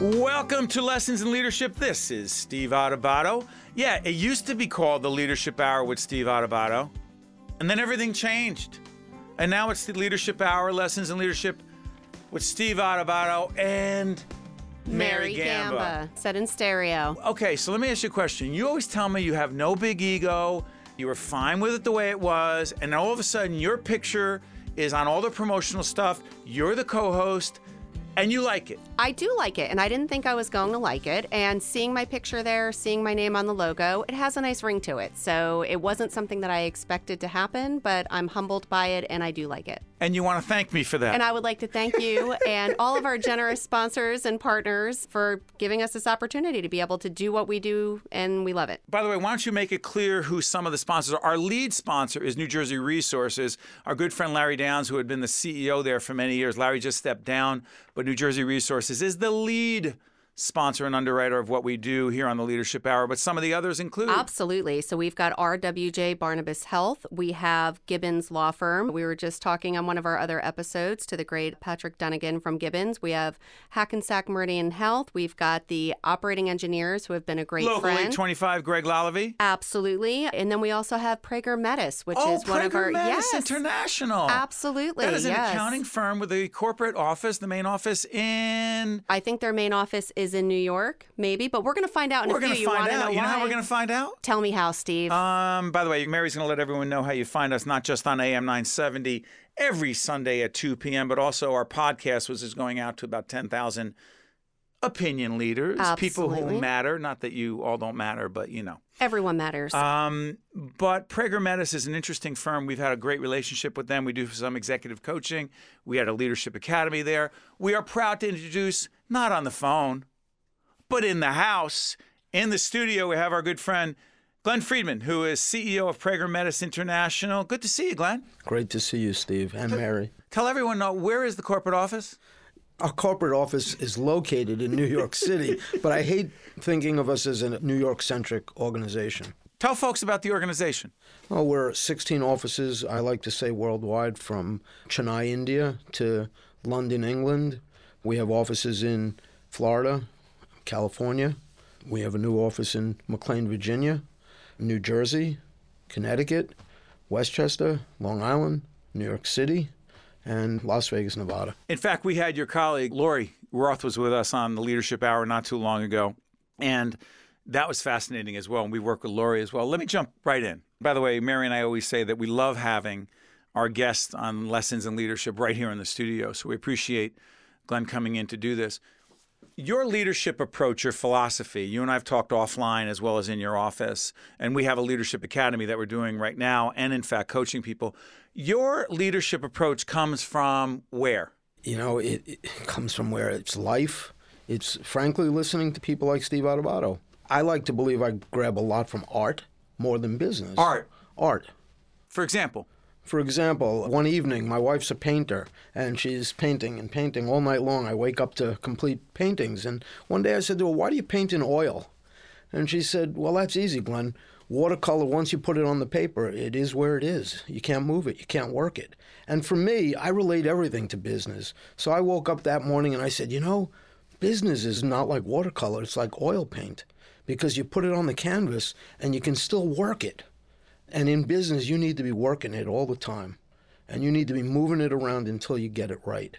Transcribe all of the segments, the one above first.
Welcome to Lessons in Leadership. This is Steve Adubato. Yeah, it used to be called the Leadership Hour with Steve Adubato, and then everything changed. And now it's the Leadership Hour, Lessons in Leadership with Steve Adubato and Mary, Gamba. Set in stereo. Okay, so let me ask you a question. You always tell me you have no big ego, you were fine with it the way it was, and all of a sudden your picture is on all the promotional stuff, you're the co host, and you like it. I do like it, and I didn't think I was going to like it. And seeing my picture there, seeing my name on the logo, it has a nice ring to it. So it wasn't something that I expected to happen, but I'm humbled by it, and I do like it. And you want to thank me for that. And I would like to thank you and all of our generous sponsors and partners for giving us this opportunity to be able to do what we do, and we love it. By the way, why don't you make it clear who some of the sponsors are? Our lead sponsor is New Jersey Resources. Our good friend Larry Downes, who had been the CEO there for many years, Larry just stepped down, but New Jersey Resources is the lead sponsor and underwriter of what we do here on the Leadership Hour, but some of the others include. Absolutely. So we've got RWJ Barnabas Health. We have Gibbons Law Firm. We were just talking on one of our other episodes to the great Patrick Dunican from Gibbons. We have Hackensack Meridian Health. We've got the operating engineers who have been a great Local friend. 825, Greg Lalevee. Absolutely. And then we also have Prager Metis, which Oh, is one of our Metis yes. International. Absolutely. That is an yes. accounting firm with a corporate office, the main office in. I think their main office is in New York, maybe, but we're going to find out in We're a few. going to you find want to out. know you know how we're going to find out? Tell me how, Steve. Um, by the way, Mary's going to let everyone know how you find us, not just on AM 970 every Sunday at 2 p.m., but also our podcast, which is going out to about 10,000 opinion leaders, people who matter. Not that you all don't matter, but you know. Everyone matters. Um, but Prager Metis is an interesting firm. We've had a great relationship with them. We do some executive coaching. We had a leadership academy there. We are proud to introduce, not on the phone, but in the house, in the studio, we have our good friend Glenn Friedman, who is CEO of Prager Metis International. Good to see you, Glenn. Great to see you, Steve and Mary. Tell everyone now where is the corporate office? Our corporate office is located in New York City, but I hate thinking of us as a New York centric organization. Tell folks about the organization. Oh, we're 16 offices, I like to say worldwide, from Chennai, India to London, England. We have offices in Florida, California. We have a new office in McLean, Virginia, New Jersey, Connecticut, Westchester, Long Island, New York City, and Las Vegas, Nevada. In fact, we had your colleague Lori Roth was with us on the Leadership Hour not too long ago, and that was fascinating as well. And we work with Lori as well. Let me jump right in. By the way, Mary and I always say that we love having our guests on Lessons in Leadership right here in the studio. So we appreciate Glenn coming in to do this. Your leadership approach, your philosophy, you and I have talked offline as well as in your office, and we have a leadership academy that we're doing right now, and in fact, coaching people. Your leadership approach comes from where? You know, it, it comes from where it's life. It's frankly listening to people like Steve Adubato. I like to believe I grab a lot from art more than business. Art. Art. For example, For example, one evening, my wife's a painter, and she's painting and painting all night long. I wake up to complete paintings. And one day I said to her, Why do you paint in oil? And she said, Well, that's easy, Glenn. Watercolor, once you put it on the paper, it is where it is. You can't move it, you can't work it. And for me, I relate everything to business. So I woke up that morning and I said, You know, business is not like watercolor, it's like oil paint. Because you put it on the canvas and you can still work it. And in business, you need to be working it all the time. And you need to be moving it around until you get it right.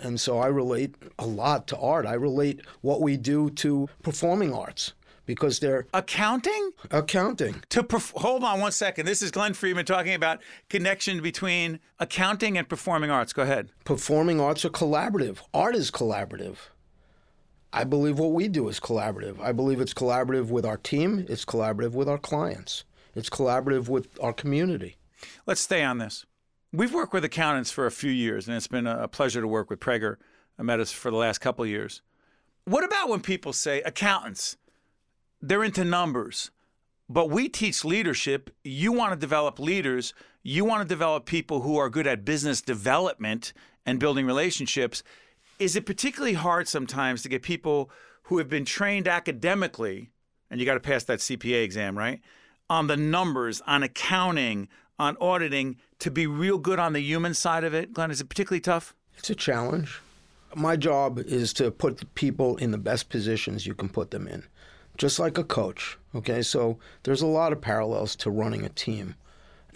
And so I relate a lot to art. I relate what we do to performing arts because they're accounting accounting. to perf- hold on one second. This is Glenn Friedman talking about connection between accounting and performing arts. Go ahead. Performing arts are collaborative, art is collaborative. I believe what we do is collaborative. I believe it's collaborative with our team, it's collaborative with our clients, it's collaborative with our community. Let's stay on this. We've worked with accountants for a few years, and it's been a pleasure to work with Prager Metis for the last couple years. What about when people say accountants? They're into numbers, but we teach leadership. You want to develop leaders. You want to develop people who are good at business development and building relationships. Is it particularly hard sometimes to get people who have been trained academically, and you got to pass that CPA exam, right? On the numbers, on accounting, on auditing, to be real good on the human side of it? Glenn, is it particularly tough? It's a challenge. My job is to put people in the best positions you can put them in, just like a coach. Okay, so there's a lot of parallels to running a team.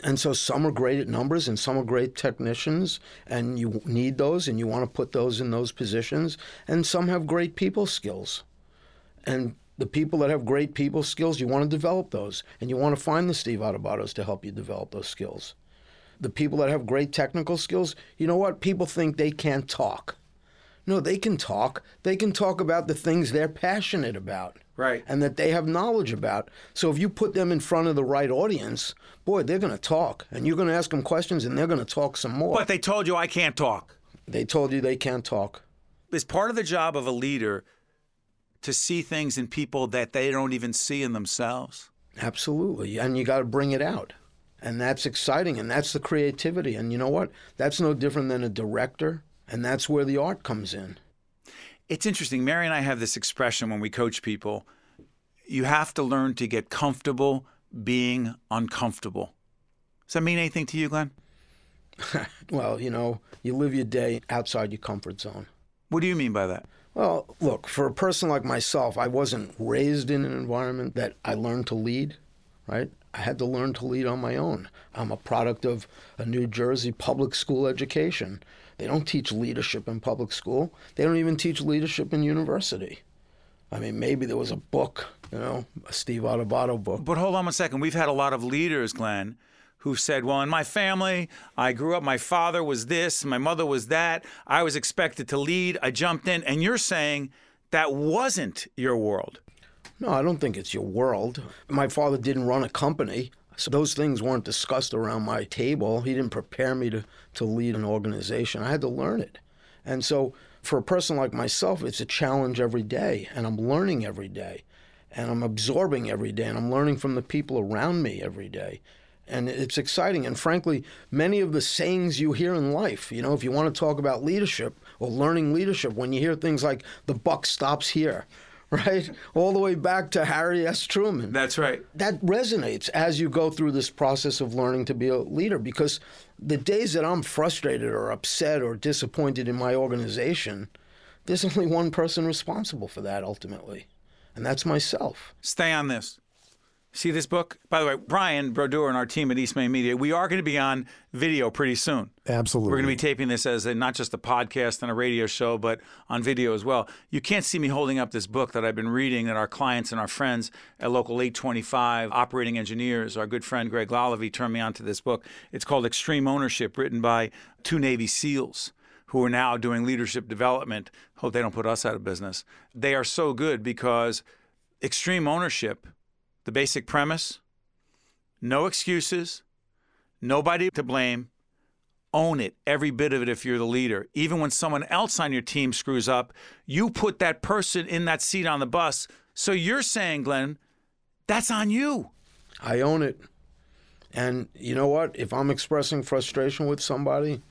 And so some are great at numbers and some are great technicians, and you need those and you want to put those in those positions. And some have great people skills. And the people that have great people skills, you want to develop those. And you want to find the Steve Adubatos to help you develop those skills. The people that have great technical skills, you know what? People think they can't talk. No, they can talk. They can talk about the things they're passionate about. Right. And that they have knowledge about. So if you put them in front of the right audience, boy, they're going to talk. And you're going to ask them questions and they're going to talk some more. But they told you I can't talk. they told you they can't talk. It's part of the job of a leader to see things in people that they don't even see in themselves. Absolutely. And you got to bring it out. And that's exciting. And that's the creativity. And you know what? That's no different than a director. And that's where the art comes in. It's interesting. Mary and I have this expression when we coach people you have to learn to get comfortable being uncomfortable. Does that mean anything to you, Glenn? Well, you know, you live your day outside your comfort zone. What do you mean by that? Well, look, for a person like myself, I wasn't raised in an environment that I learned to lead, right? I had to learn to lead on my own. I'm a product of a New Jersey public school education. They don't teach leadership in public school. They don't even teach leadership in university. I mean, maybe there was a book, you know, a Steve Adubato book. But hold on one second. We've had a lot of leaders, Glenn, who've said, Well, in my family, I grew up, my father was this, my mother was that. I was expected to lead. I jumped in. And you're saying that wasn't your world. No, I don't think it's your world. My father didn't run a company, so those things weren't discussed around my table. He didn't prepare me to, to lead an organization. I had to learn it. And so, for a person like myself, it's a challenge every day, and I'm learning every day, and I'm absorbing every day, and I'm learning from the people around me every day. And it's exciting. And frankly, many of the sayings you hear in life, you know, if you want to talk about leadership or learning leadership, when you hear things like the buck stops here, right? All the way back to Harry S. Truman. That's right. That resonates as you go through this process of learning to be a leader because the days that I'm frustrated or upset or disappointed in my organization, there's only one person responsible for that ultimately, and that's myself. Stay on this. See this book? By the way, Brian Brodeur and our team at East Main Media, we are going to be on video pretty soon. Absolutely. We're going to be taping this as a, not just a podcast and a radio show, but on video as well. You can't see me holding up this book that I've been reading that our clients and our friends at Local 825 Operating Engineers, our good friend Greg Lalevee, turned me on to this book. It's called Extreme Ownership, written by two Navy SEALs who are now doing leadership development. Hope they don't put us out of business. They are so good because extreme ownership, the basic premise, no excuses, nobody to blame. Own it, every bit of it if you're the leader. Even when someone else on your team screws up, you put that person in that seat on the bus. So you're saying, Glenn, that's on you. I own it. And you know what? If I'm expressing frustration with somebody,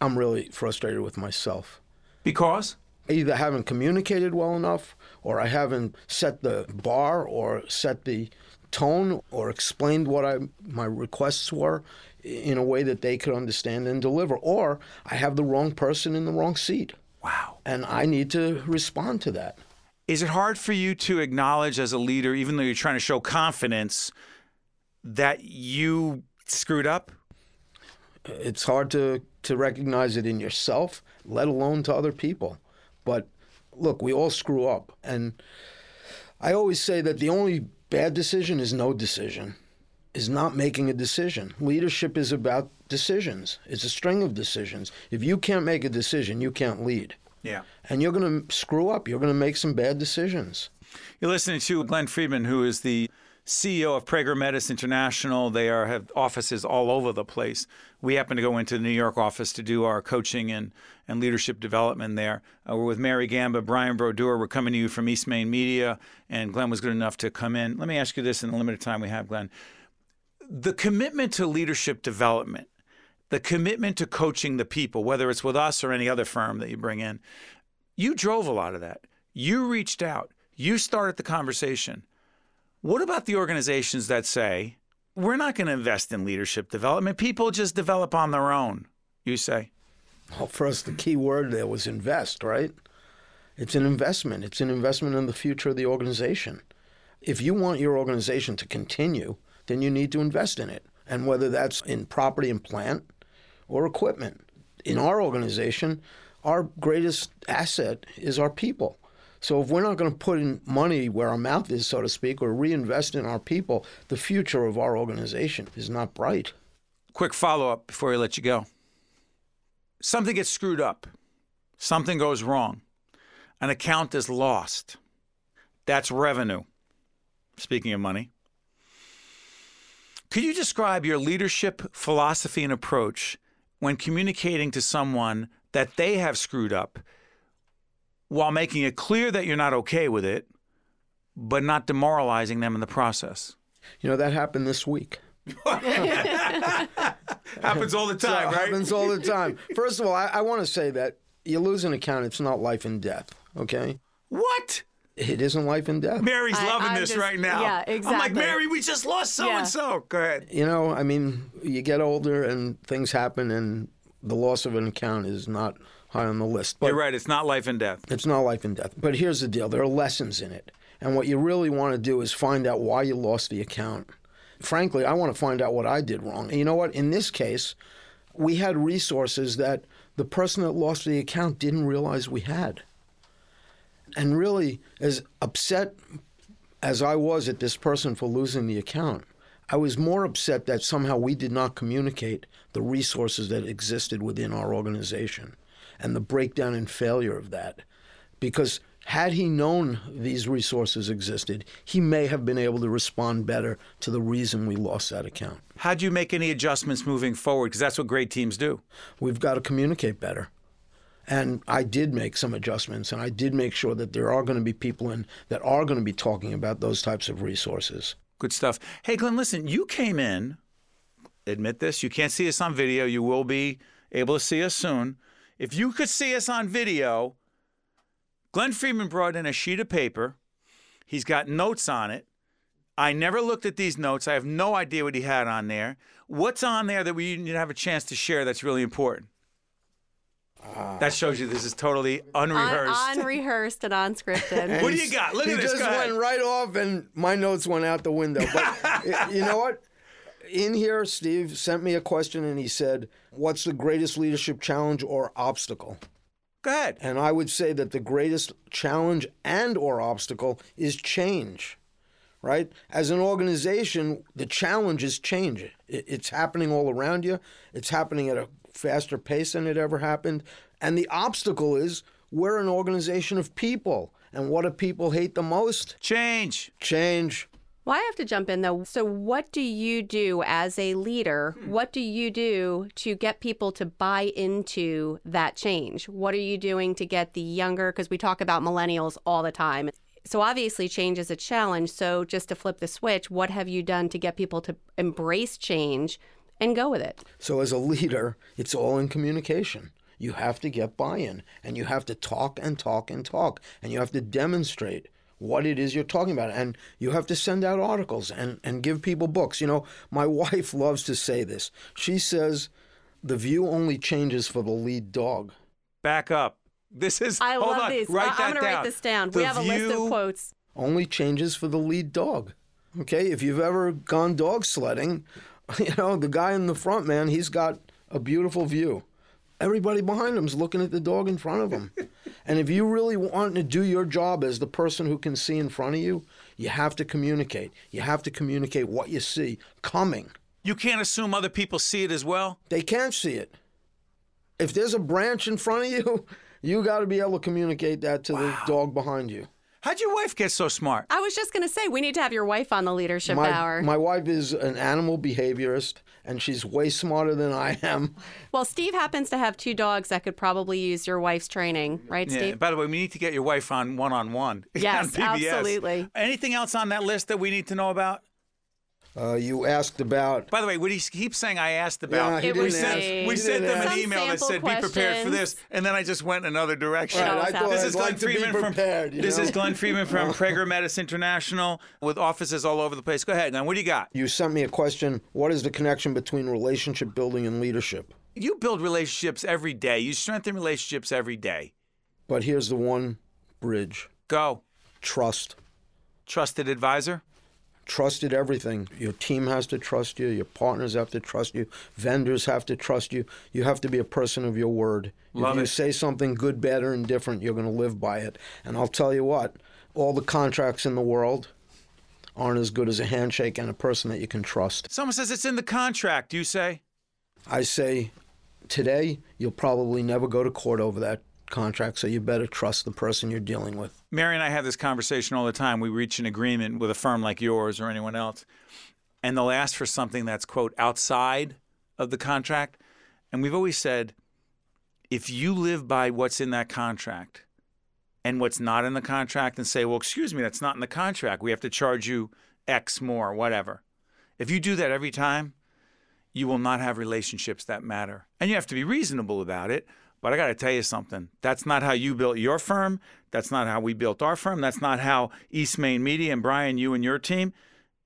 I'm really frustrated with myself. Because? I either haven't communicated well enough, or I haven't set the bar, or set the tone, or explained what I my requests were in a way that they could understand and deliver, or I have the wrong person in the wrong seat, Wow. and I need to respond to that. Is it hard for you to acknowledge as a leader, even though you're trying to show confidence, that you screwed up? It's hard to to recognize it in yourself, let alone to other people. But look, we all screw up. And I always say that the only bad decision is no decision, is not making a decision. Leadership is about decisions, it's a string of decisions. If you can't make a decision, you can't lead. Yeah. And you're going to screw up. You're going to make some bad decisions. You're listening to Glenn Friedman, who is the CEO of Prager Metis International. They are have offices all over the place. We happen to go into the New York office to do our coaching and, and leadership development there. Uh, we're with Mary Gamba, Brian Brodeur. We're coming to you from East Main Media, and Glenn was good enough to come in. Let me ask you this in the limited time we have, Glenn. The commitment to leadership development, the commitment to coaching the people, whether it's with us or any other firm that you bring in, you drove a lot of that. You reached out. You started the conversation. What about the organizations that say, we're not going to invest in leadership development? People just develop on their own, you say? Well, for us, the key word there was invest, right? It's an investment. It's an investment in the future of the organization. If you want your organization to continue, then you need to invest in it. And whether that's in property and plant or equipment. In our organization, our greatest asset is our people. So if we're not going to put in money where our mouth is, so to speak, or reinvest in our people, the future of our organization is not bright. Quick follow up before we let you go. Something gets screwed up, something goes wrong, an account is lost. That's revenue. Speaking of money, could you describe your leadership philosophy and approach when communicating to someone that they have screwed up while making it clear that you're not okay with it, but not demoralizing them in the process? You know, that happened this week. Happens all the time, So right? Happens all the time. First of all, I, I want to say that you lose an account, it's not life and death, okay? What? It isn't life and death. Mary's I- loving I'm this just- right now. yeah, exactly. I'm like. Mary, we just lost so and so. Go ahead. You know, I mean, you get older and things happen, and the loss of an account is not high on the list. But You're right. It's not life and death. It's not life and death. But here's the deal there are lessons in it. And what you really want to do is find out why you lost the account. Frankly, I want to find out what I did wrong. And you know what? In this case, we had resources that the person that lost the account didn't realize we had. And really, as upset as I was at this person for losing the account, I was more upset that somehow we did not communicate the resources that existed within our organization and the breakdown and failure of that. Because had he known these resources existed, he may have been able to respond better to the reason we lost that account. How do you make any adjustments moving forward? Because that's what great teams do. We've got to communicate better. And I did make some adjustments, and I did make sure that there are going to be people in that are going to be talking about those types of resources. Good stuff. Hey, Glenn, listen, you came in, admit this, you can't see us on video. You will be able to see us soon. If you could see us on video, Glenn Friedman brought in a sheet of paper. He's got notes on it. I never looked at these notes. I have no idea what he had on there. What's on there that we didn't have a chance to share that's really important? That shows you this is totally unrehearsed. Un- unrehearsed and unscripted. what do you got? Look at this. He just Go went right off, and my notes went out the window. But you know what? In here, Steve sent me a question, and he said, "What's the greatest leadership challenge or obstacle?" Go ahead. And I would say that the greatest challenge and or obstacle is change. Right? As an organization, the challenge is change. It's happening all around you. It's happening at a faster pace than it ever happened. And the obstacle is we're an organization of people. And what do people hate the most? Change. Change. Well, I have to jump in though. So, what do you do as a leader? Hmm. What do you do to get people to buy into that change? What are you doing to get the younger? Because we talk about millennials all the time. So, obviously, change is a challenge. So, just to flip the switch, what have you done to get people to embrace change and go with it? So, as a leader, it's all in communication. You have to get buy in and you have to talk and talk and talk and you have to demonstrate what it is you're talking about. And you have to send out articles and, and give people books. You know, my wife loves to say this. She says, the view only changes for the lead dog. Back up. This is. I hold love on. these. Write I- I'm going to write this down. The we have a list of quotes. Only changes for the lead dog. Okay, if you've ever gone dog sledding, you know, the guy in the front, man, he's got a beautiful view. Everybody behind him's looking at the dog in front of him. and if you really want to do your job as the person who can see in front of you, you have to communicate. You have to communicate what you see coming. You can't assume other people see it as well. They can't see it. If there's a branch in front of you, you got to be able to communicate that to the dog behind you. How'd your wife get so smart? I was just going to say, we need to have your wife on the leadership My, hour. my wife is an animal behaviorist, and she's way smarter than I am. Well, Steve happens to have two dogs that could probably use your wife's training, right, Yeah. Steve? By the way, we need to get your wife on one on one. Yes, absolutely. Anything else on that list that we need to know about? Uh, you asked about. By the way, what he keeps saying I asked about. Yeah, he It didn't we sent, me. we He sent didn't them ask. an email that sample said, "Be prepared for this," and then I just went another direction. Right, This I'd is Glenn like to be Friedman from prepared. you This is Glenn Friedman from Prager Metis International with offices all over the place. Go ahead, Glenn. What do you got? You sent me a question. What is the connection between relationship building and leadership? You build relationships every day. You strengthen relationships every day. But here's the one bridge Go. trust. Trusted advisor. Trusted everything. Your team has to trust you. Your partners have to trust you. Vendors have to trust you. You have to be a person of your word. Love if you it. say something good, better, and different, you're going to live by it. And I'll tell you what, all the contracts in the world aren't as good as a handshake and a person that you can trust. Someone says it's in the contract. You say, I say today, you'll probably never go to court over that contract, so you better trust the person you're dealing with. Mary and I have this conversation all the time. We reach an agreement with a firm like yours or anyone else, and they'll ask for something that's, quote, outside of the contract. And we've always said, if you live by what's in that contract and what's not in the contract and say, well, excuse me, that's not in the contract, we have to charge you X more, whatever. If you do that every time, you will not have relationships that matter. And you have to be reasonable about it. But I got to tell you something. That's not how you built your firm. That's not how we built our firm. That's not how East Main Media and Brian, you and your team.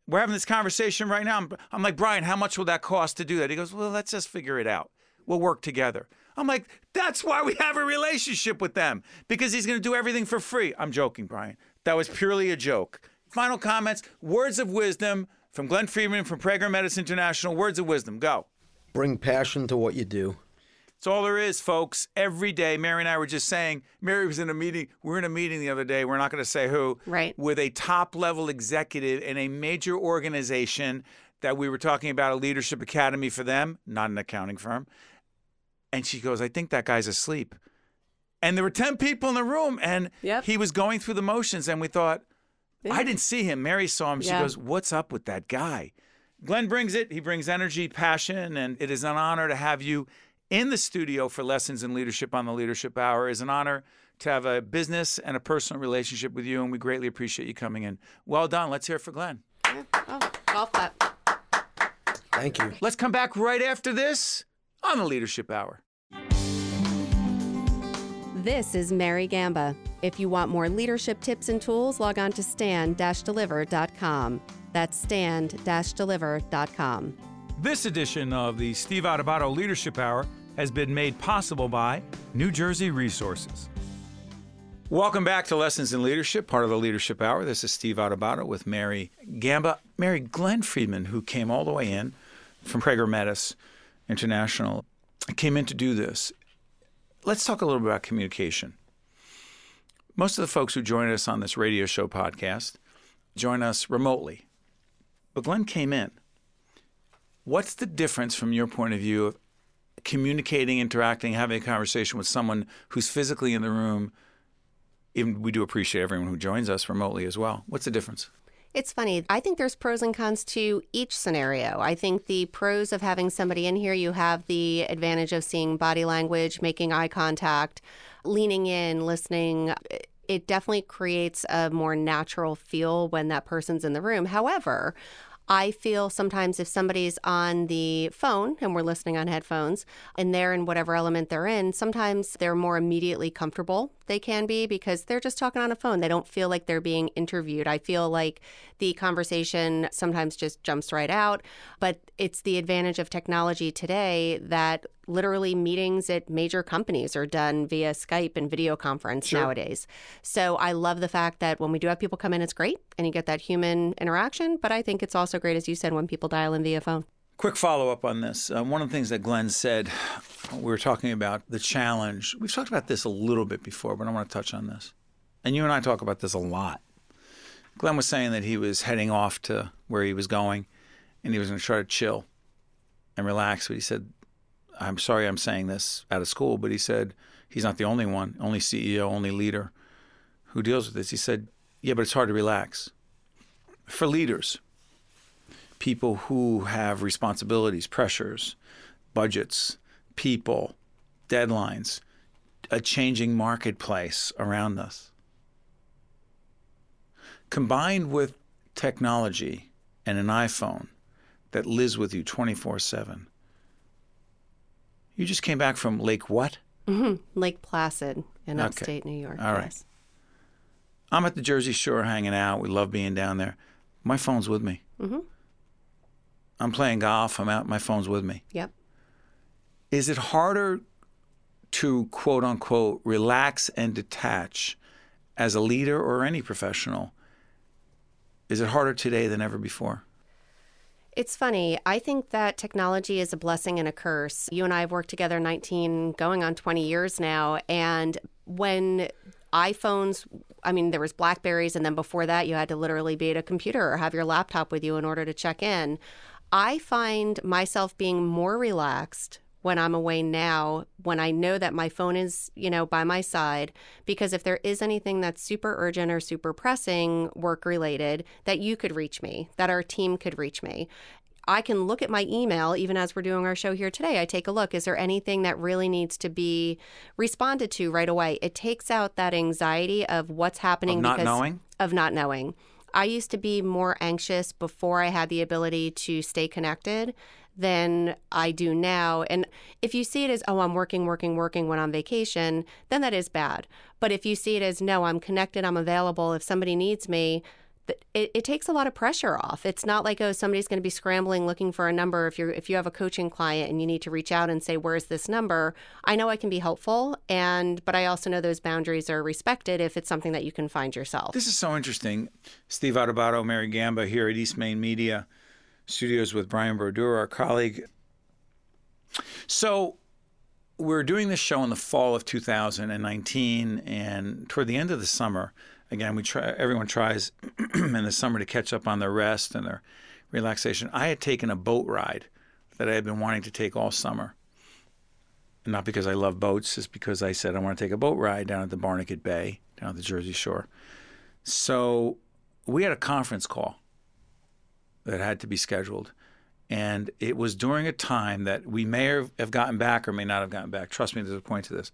We're having this conversation right now. I'm, I'm like, Brian, how much will that cost to do that? He goes, Well, let's just figure it out. We'll work together. I'm like, That's why we have a relationship with them because he's going to do everything for free. I'm joking, Brian. That was purely a joke. Final comments, words of wisdom from Glenn Friedman from Prager Metis International. Words of wisdom. Go. Bring passion to what you do. It's all there is, folks. Every day, Mary and I were just saying, Mary was in a meeting. We were in a meeting the other day. We're not going to say who. Right. With a top level executive in a major organization that we were talking about a leadership academy for them, not an accounting firm. And she goes, I think that guy's asleep. And there were 10 people in the room, and Yep. he was going through the motions. And we thought, I didn't see him. Mary saw him. She Yeah. goes, What's up with that guy? Glenn brings it. He brings energy, passion, and it is an honor to have you in the studio for Lessons in Leadership on the Leadership Hour. It is an honor to have a business and a personal relationship with you, and we greatly appreciate you coming in. Well done. Let's hear it for Glenn. Yeah. Oh, golf clap. Thank you. Let's come back right after this on the Leadership Hour. This is Mary Gamba. If you want more leadership tips and tools, log on to stand-deliver.com. That's stand-deliver.com. This edition of the Steve Adubato Leadership Hour has been made possible by New Jersey Resources. Welcome back to Lessons in Leadership, part of the Leadership Hour. This is Steve Adubato with Mary Gamba. Mary Glenn Friedman, who came all the way in from Prager Metis International, came in to do this. Let's talk a little bit about communication. Most of the folks who join us on this radio show podcast join us remotely. But Glenn came in. What's the difference from your point of view of communicating, interacting, having a conversation with someone who's physically in the room? Even we do appreciate everyone who joins us remotely as well. What's the difference? It's funny. I think there's pros and cons to each scenario. I think the pros of having somebody in here, you have the advantage of seeing body language, making eye contact, leaning in, listening. It definitely creates a more natural feel when that person's in the room. However, I feel sometimes if somebody's on the phone and we're listening on headphones and they're in whatever element they're in, sometimes they're more immediately comfortable. They can be because they're just talking on a phone. They don't feel like they're being interviewed. I feel like the conversation sometimes just jumps right out. But it's the advantage of technology today that literally meetings at major companies are done via Skype and video conference nowadays. So I love the fact that when we do have people come in, it's great and you get that human interaction. But I think it's also great, as you said, when people dial in via phone. Quick follow up on this. Uh, one of the things that Glenn said, we were talking about the challenge. We've talked about this a little bit before, but I want to touch on this. And you and I talk about this a lot. Glenn was saying that he was heading off to where he was going and he was going to try to chill and relax. But he said, I'm sorry I'm saying this out of school, but he said he's not the only one, only CEO, only leader who deals with this. He said, Yeah, but it's hard to relax. For leaders, people who have responsibilities, pressures, budgets, people, deadlines, a changing marketplace around us. Combined with technology and an iPhone that lives with you 24 7. You just came back from Lake what? Lake Placid in Okay. upstate New York. All right. yes. I'm at the Jersey Shore hanging out. We love being down there. My phone's with me. Mhm. I'm playing golf. I'm out. My phone's with me. Yep. Is it harder to quote unquote relax and detach as a leader or any professional? Is it harder today than ever before? It's funny. I think that technology is a blessing and a curse. You and I have worked together 19, going on 20 years now. And when iPhones, I mean, there was Blackberries, and then before that, you had to literally be at a computer or have your laptop with you in order to check in. I find myself being more relaxed when I'm away now, when I know that my phone is, you know, by my side, because if there is anything that's super urgent or super pressing, work related, that you could reach me, that our team could reach me. I can look at my email even as we're doing our show here today. I take a look. Is there anything that really needs to be responded to right away? It takes out that anxiety of what's happening Of not because knowing? of not knowing. I used to be more anxious before I had the ability to stay connected than I do now. And if you see it as, oh, I'm working, working, working when on vacation, then that is bad. But if you see it as, no, I'm connected, I'm available, if somebody needs me, it, it takes a lot of pressure off. It's not like oh somebody's going to be scrambling looking for a number. If you're if you have a coaching client and you need to reach out and say where's this number, I know I can be helpful, and but I also know those boundaries are respected if it's something that you can find yourself. This is so interesting. Steve Adubato, Mary Gamba here at East Main Media Studios with Brian Brodeur, our colleague. So we're doing this show in the fall of 2019, and toward the end of the summer, again, we try. Everyone tries in the summer to catch up on their rest and their relaxation. I had taken a boat ride that I had been wanting to take all summer. Not because I love boats, it's because I said I want to take a boat ride down at the Barnegat Bay, down at the Jersey Shore. So we had a conference call that had to be scheduled. And it was during a time that we may have gotten back or may not have gotten back. Trust me, there's a point to this.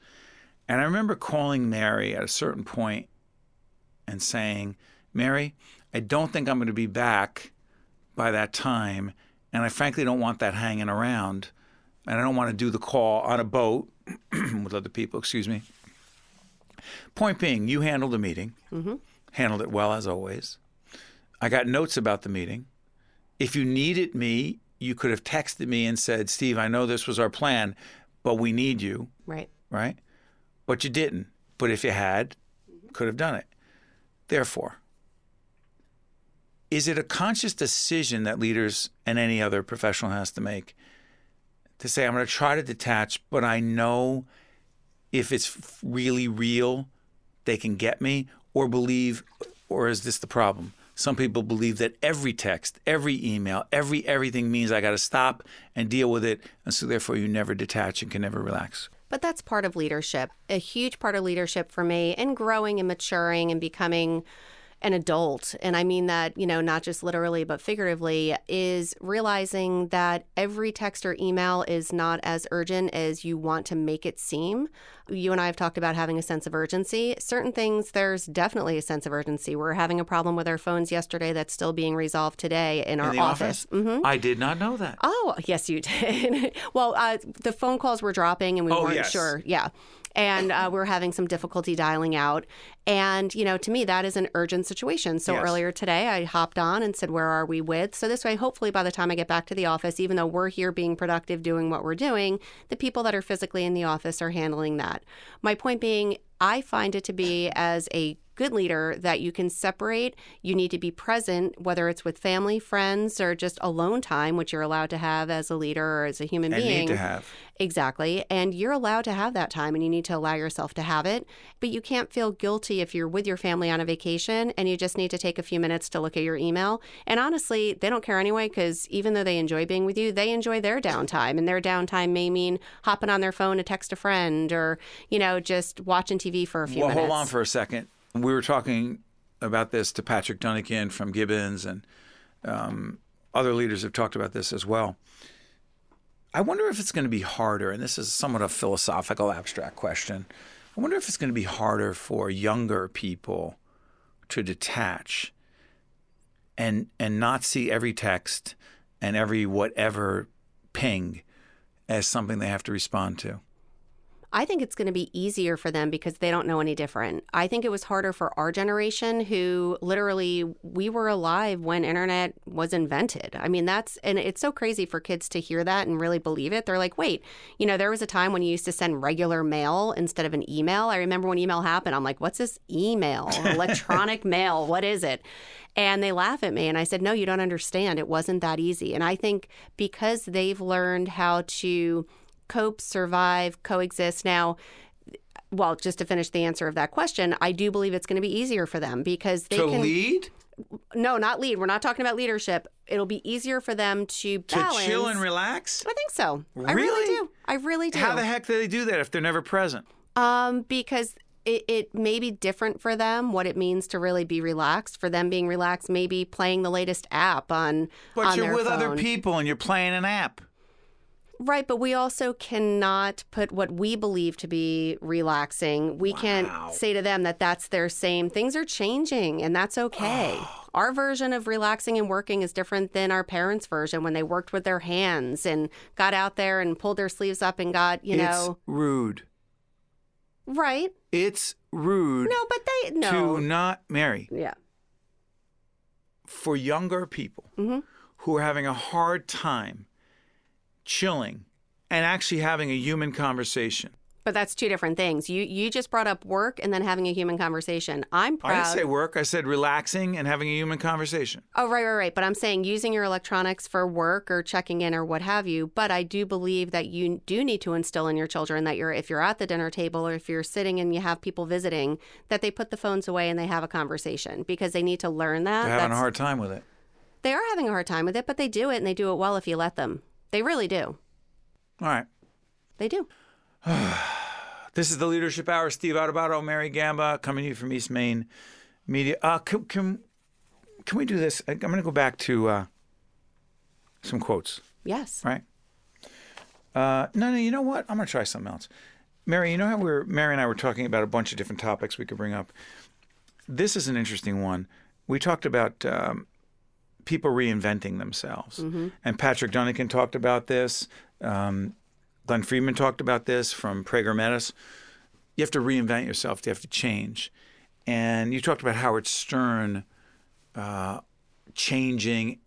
And I remember calling Mary at a certain point and saying, Mary, I don't think I'm going to be back by that time. And I frankly don't want that hanging around. And I don't want to do the call on a boat with other people, excuse me. Point being, you handled the meeting, mm-hmm. handled it well as always. I got notes about the meeting. If you needed me, you could have texted me and said, Steve, I know this was our plan, but we need you, right. right? But you didn't. But if you had, mm-hmm. could have done it. Therefore, is it a conscious decision that leaders and any other professional has to make to say, I'm going to try to detach, but I know if it's really real, they can get me, or believe, or is this the problem? Some people believe that every text, every email, every everything means I got to stop and deal with it, and so therefore you never detach and can never relax. But that's part of leadership. A huge part of leadership for me and growing and maturing and becoming an adult, and I mean that, you know, not just literally, but figuratively, is realizing that every text or email is not as urgent as you want to make it seem. You and I have talked about having a sense of urgency. Certain things, there's definitely a sense of urgency. We're having a problem with our phones yesterday that's still being resolved today in our In the office? Mhm. I did not know that. Oh, yes, you did. well, uh, the phone calls were dropping and we Oh, weren't yes. sure. Yeah. And uh, we were having some difficulty dialing out. And, you know, to me, that is an urgent situation. So Yes. earlier today, I hopped on and said, Where are we with? So this way, hopefully, by the time I get back to the office, even though we're here being productive doing what we're doing, the people that are physically in the office are handling that. My point being, I find it to be as a good leader that you can separate. You need to be present, whether it's with family, friends, or just alone time, which you're allowed to have as a leader or as a human And being. need to have. Exactly. And you're allowed to have that time and you need to allow yourself to have it. But you can't feel guilty if you're with your family on a vacation and you just need to take a few minutes to look at your email. And honestly, they don't care anyway because even though they enjoy being with you, they enjoy their downtime. And their downtime may mean hopping on their phone to text a friend or, you know, just watching TV for a few well, minutes. hold on for a second. We were talking about this to Patrick Dunican from Gibbons, and um, other leaders have talked about this as well. I wonder if it's going to be harder, and this is somewhat a philosophical, abstract question. I wonder if it's going to be harder for younger people to detach and and not see every text and every whatever ping as something they have to respond to. I think it's going to be easier for them because they don't know any different. I think it was harder for our generation who literally we were alive when internet was invented. I mean, that's and it's so crazy for kids to hear that and really believe it. They're like, "Wait, you know, there was a time when you used to send regular mail instead of an email." I remember when email happened, I'm like, "What's this email? Electronic mail? What is it?" And they laugh at me. And I said, No, you don't understand. It wasn't that easy. And I think because they've learned how to cope, survive, coexist now, well, just to finish the answer of that question, I do believe it's going to be easier for them because they to can lead, no, not lead. We're not talking about leadership. It'll be easier for them to to balance. chill and relax. I think so. I really Really? do. I really do. How the heck do they do that if they're never present? Um, because it, it may be different for them what it means to really be relaxed. For them being relaxed, maybe playing the latest app on But on you're with other people and you're playing an app. Right, but we also cannot put what we believe to be relaxing. We Wow. can't say to them that that's their same. Things are changing, and that's okay. our version of relaxing and working is different than our parents' version when they worked with their hands and got out there and pulled their sleeves up and got, you it's know, rude. right? It's rude No, but they no. to not marry. yeah. for younger people Mhm. who are having a hard time chilling and actually having a human conversation. But that's two different things. You you just brought up work and then having a human conversation. I'm proud. I didn't say work. I said relaxing and having a human conversation. Oh, right, right, right. But I'm saying using your electronics for work or checking in or what have you. But I do believe that you do need to instill in your children that you're, if you're at the dinner table or if you're sitting and you have people visiting, that they put the phones away and they have a conversation because they need to learn that. They're having a hard time with it. They are having a hard time with it, but they do it and they do it well if you let them. They really do. All right. They do. This is the Leadership Hour. Steve Adubato, Mary Gamba, coming to you from East Main Media. Uh, can, can, can we do this? I'm going to go back to uh, some quotes, Yes. right? Uh, no, no, you know what? I'm going to try something else. Mary, you know how we were, Mary and I were talking about a bunch of different topics we could bring up? This is an interesting one. We talked about um, people reinventing themselves. And Patrick Dunican talked about this. Um, Glenn Friedman talked about this from Prager Metis. You have to reinvent yourself. You have to change. And you talked about Howard Stern uh, changing,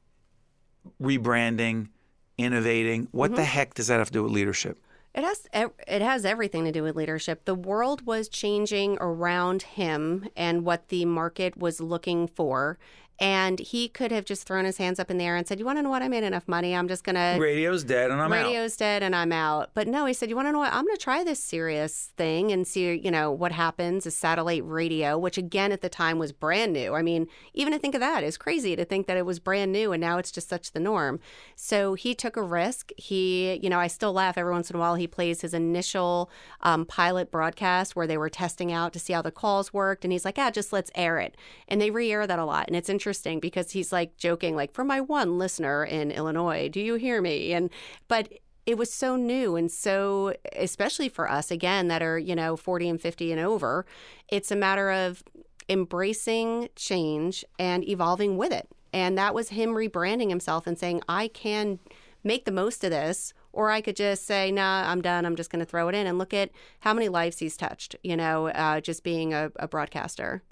rebranding, innovating. What the heck does that have to do with leadership? It has it has everything to do with leadership. The world was changing around him and what the market was looking for. And he could have just thrown his hands up in the air and said, "You want to know what? I made enough money. I'm just gonna Radio's dead, and I'm out. radio's dead and I'm out." But no, he said, "You want to know what? I'm gonna try this Sirius thing and see, you know, what happens." Is satellite radio, which again at the time was brand new. I mean, even to think of that is crazy to think that it was brand new and now it's just such the norm. So he took a risk. He, you know, I still laugh every once in a while. He plays his initial um, pilot broadcast where they were testing out to see how the calls worked, and he's like, "Ah, just let's air it." And they re-air that a lot, and it's interesting because he's like joking, like, "For my one listener in Illinois, do you hear me?" And but it was so new and so especially for us again that are you know 40 and 50 and over it's a matter of embracing change and evolving with it. And that was him rebranding himself and saying i can make the most of this or i could just say nah i'm done. I'm just going to throw it in and look at how many lives he's touched you know uh, just being a, a broadcaster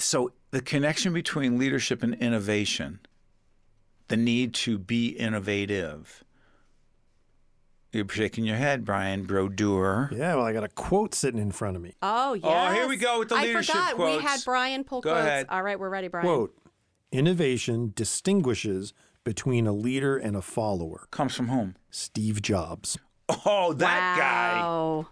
So the connection between leadership and innovation, the need to be innovative. You're shaking your head, Brian Brodeur. Yeah, well, I got a quote sitting in front of me. oh yeah. Oh, here we go with the leadership i forgot we had brian pull Go quotes ahead. all right we're ready brian Quote Innovation distinguishes between a leader and a follower. Comes from whom? Steve Jobs. Oh, that guy.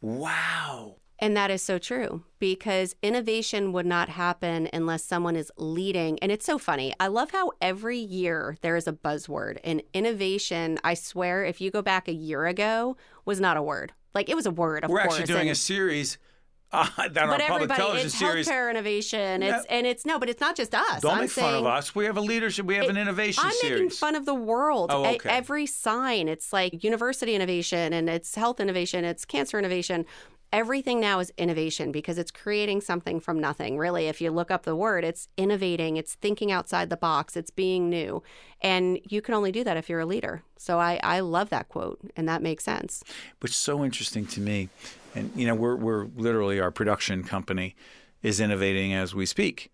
Wow. And that is so true because innovation would not happen unless someone is leading. And it's so funny. I love how every year there is a buzzword. And innovation, I swear, if you go back a year ago, was not a word. Like it was a word, of course. We're course. actually doing and- a series uh, on our but public everybody, television it's series. healthcare innovation. It's and it's no, but it's not just us. Don't I'm make fun of us. We have a leadership. We have an innovation I'm series. making fun of the world. Oh, okay. Every sign, it's like university innovation and it's health innovation, it's cancer innovation. Everything now is innovation because it's creating something from nothing. Really, if you look up the word, it's innovating, it's thinking outside the box, it's being new. And you can only do that if you're a leader. So I, I love that quote, and that makes sense. Which is so interesting to me. And, you know, we're, we're literally our production company is innovating as we speak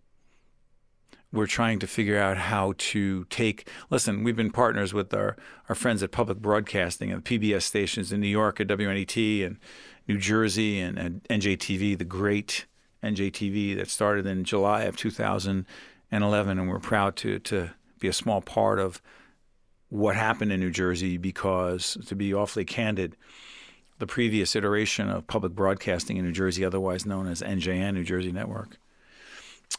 we're trying to figure out how to take listen we've been partners with our, our friends at public broadcasting and pbs stations in new york at wnet and new jersey and, and njtv the great njtv that started in july of 2011 and we're proud to, to be a small part of what happened in new jersey because to be awfully candid the previous iteration of public broadcasting in new jersey otherwise known as njn new jersey network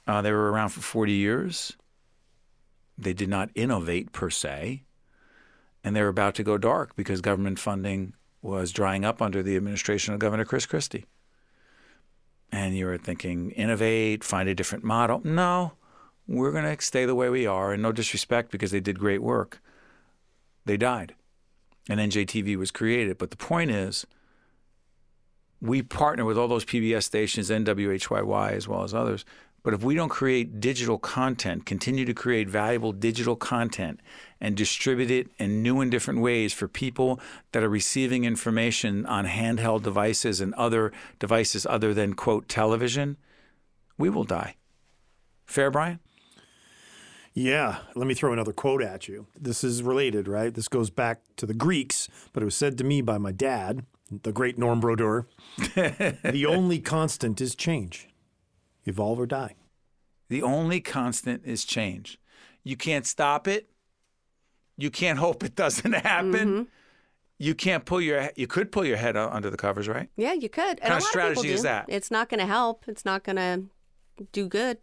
uh, they were around for 40 years. They did not innovate per se, and they were about to go dark because government funding was drying up under the administration of Governor Chris Christie. And you were thinking, innovate, find a different model. No, we're going to stay the way we are, and no disrespect because they did great work. They died, and NJTV was created. But the point is, we partner with all those PBS stations, NWHYY, as well as others, but if we don't create digital content, continue to create valuable digital content and distribute it in new and different ways for people that are receiving information on handheld devices and other devices other than, quote, television, we will die. Fair, Brian? Yeah, let me throw another quote at you. This is related, right? This goes back to the Greeks, but it was said to me by my dad, the great Norm Brodeur. the only constant is change evolve or die. The only constant is change. You can't stop it. You can't hope it doesn't happen. Mm-hmm. You can't pull your. You could pull your head under the covers, right? Yeah, you could. What kind of strategy of is that? It's not going to help. It's not going to do good.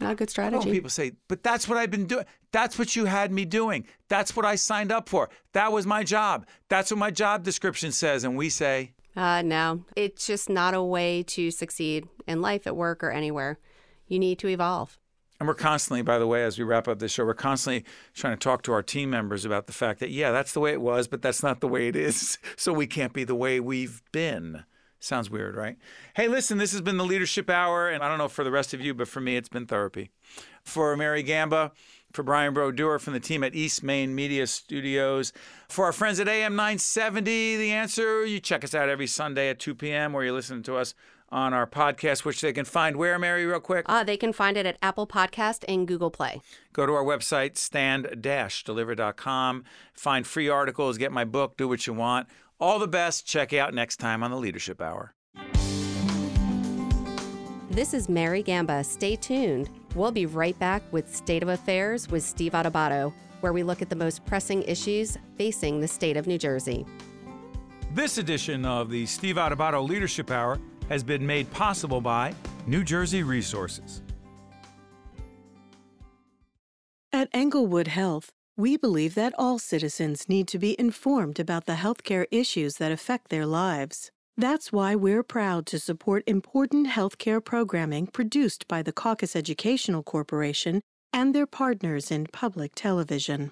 Not a good strategy. people say, but that's what I've been doing. That's what you had me doing. That's what I signed up for. That was my job. That's what my job description says. And we say, uh, no, it's just not a way to succeed in life, at work, or anywhere. You need to evolve. And we're constantly, by the way, as we wrap up this show, we're constantly trying to talk to our team members about the fact that, yeah, that's the way it was, but that's not the way it is. So we can't be the way we've been. Sounds weird, right? Hey, listen, this has been the Leadership Hour. And I don't know for the rest of you, but for me, it's been therapy. For Mary Gamba, for Brian Brodeur from the team at East Main Media Studios. For our friends at AM 970, The Answer, you check us out every Sunday at 2 p.m. where you're listening to us on our podcast, which they can find where, Mary, real quick? Uh, they can find it at Apple Podcast and Google Play. Go to our website, stand-deliver.com. Find free articles, get my book, do what you want. All the best. Check out next time on the Leadership Hour. This is Mary Gamba. Stay tuned. We'll be right back with State of Affairs with Steve Adubato, where we look at the most pressing issues facing the state of New Jersey. This edition of the Steve Adubato Leadership Hour has been made possible by New Jersey Resources. At Englewood Health, we believe that all citizens need to be informed about the healthcare issues that affect their lives. That's why we're proud to support important healthcare programming produced by the Caucus Educational Corporation and their partners in public television.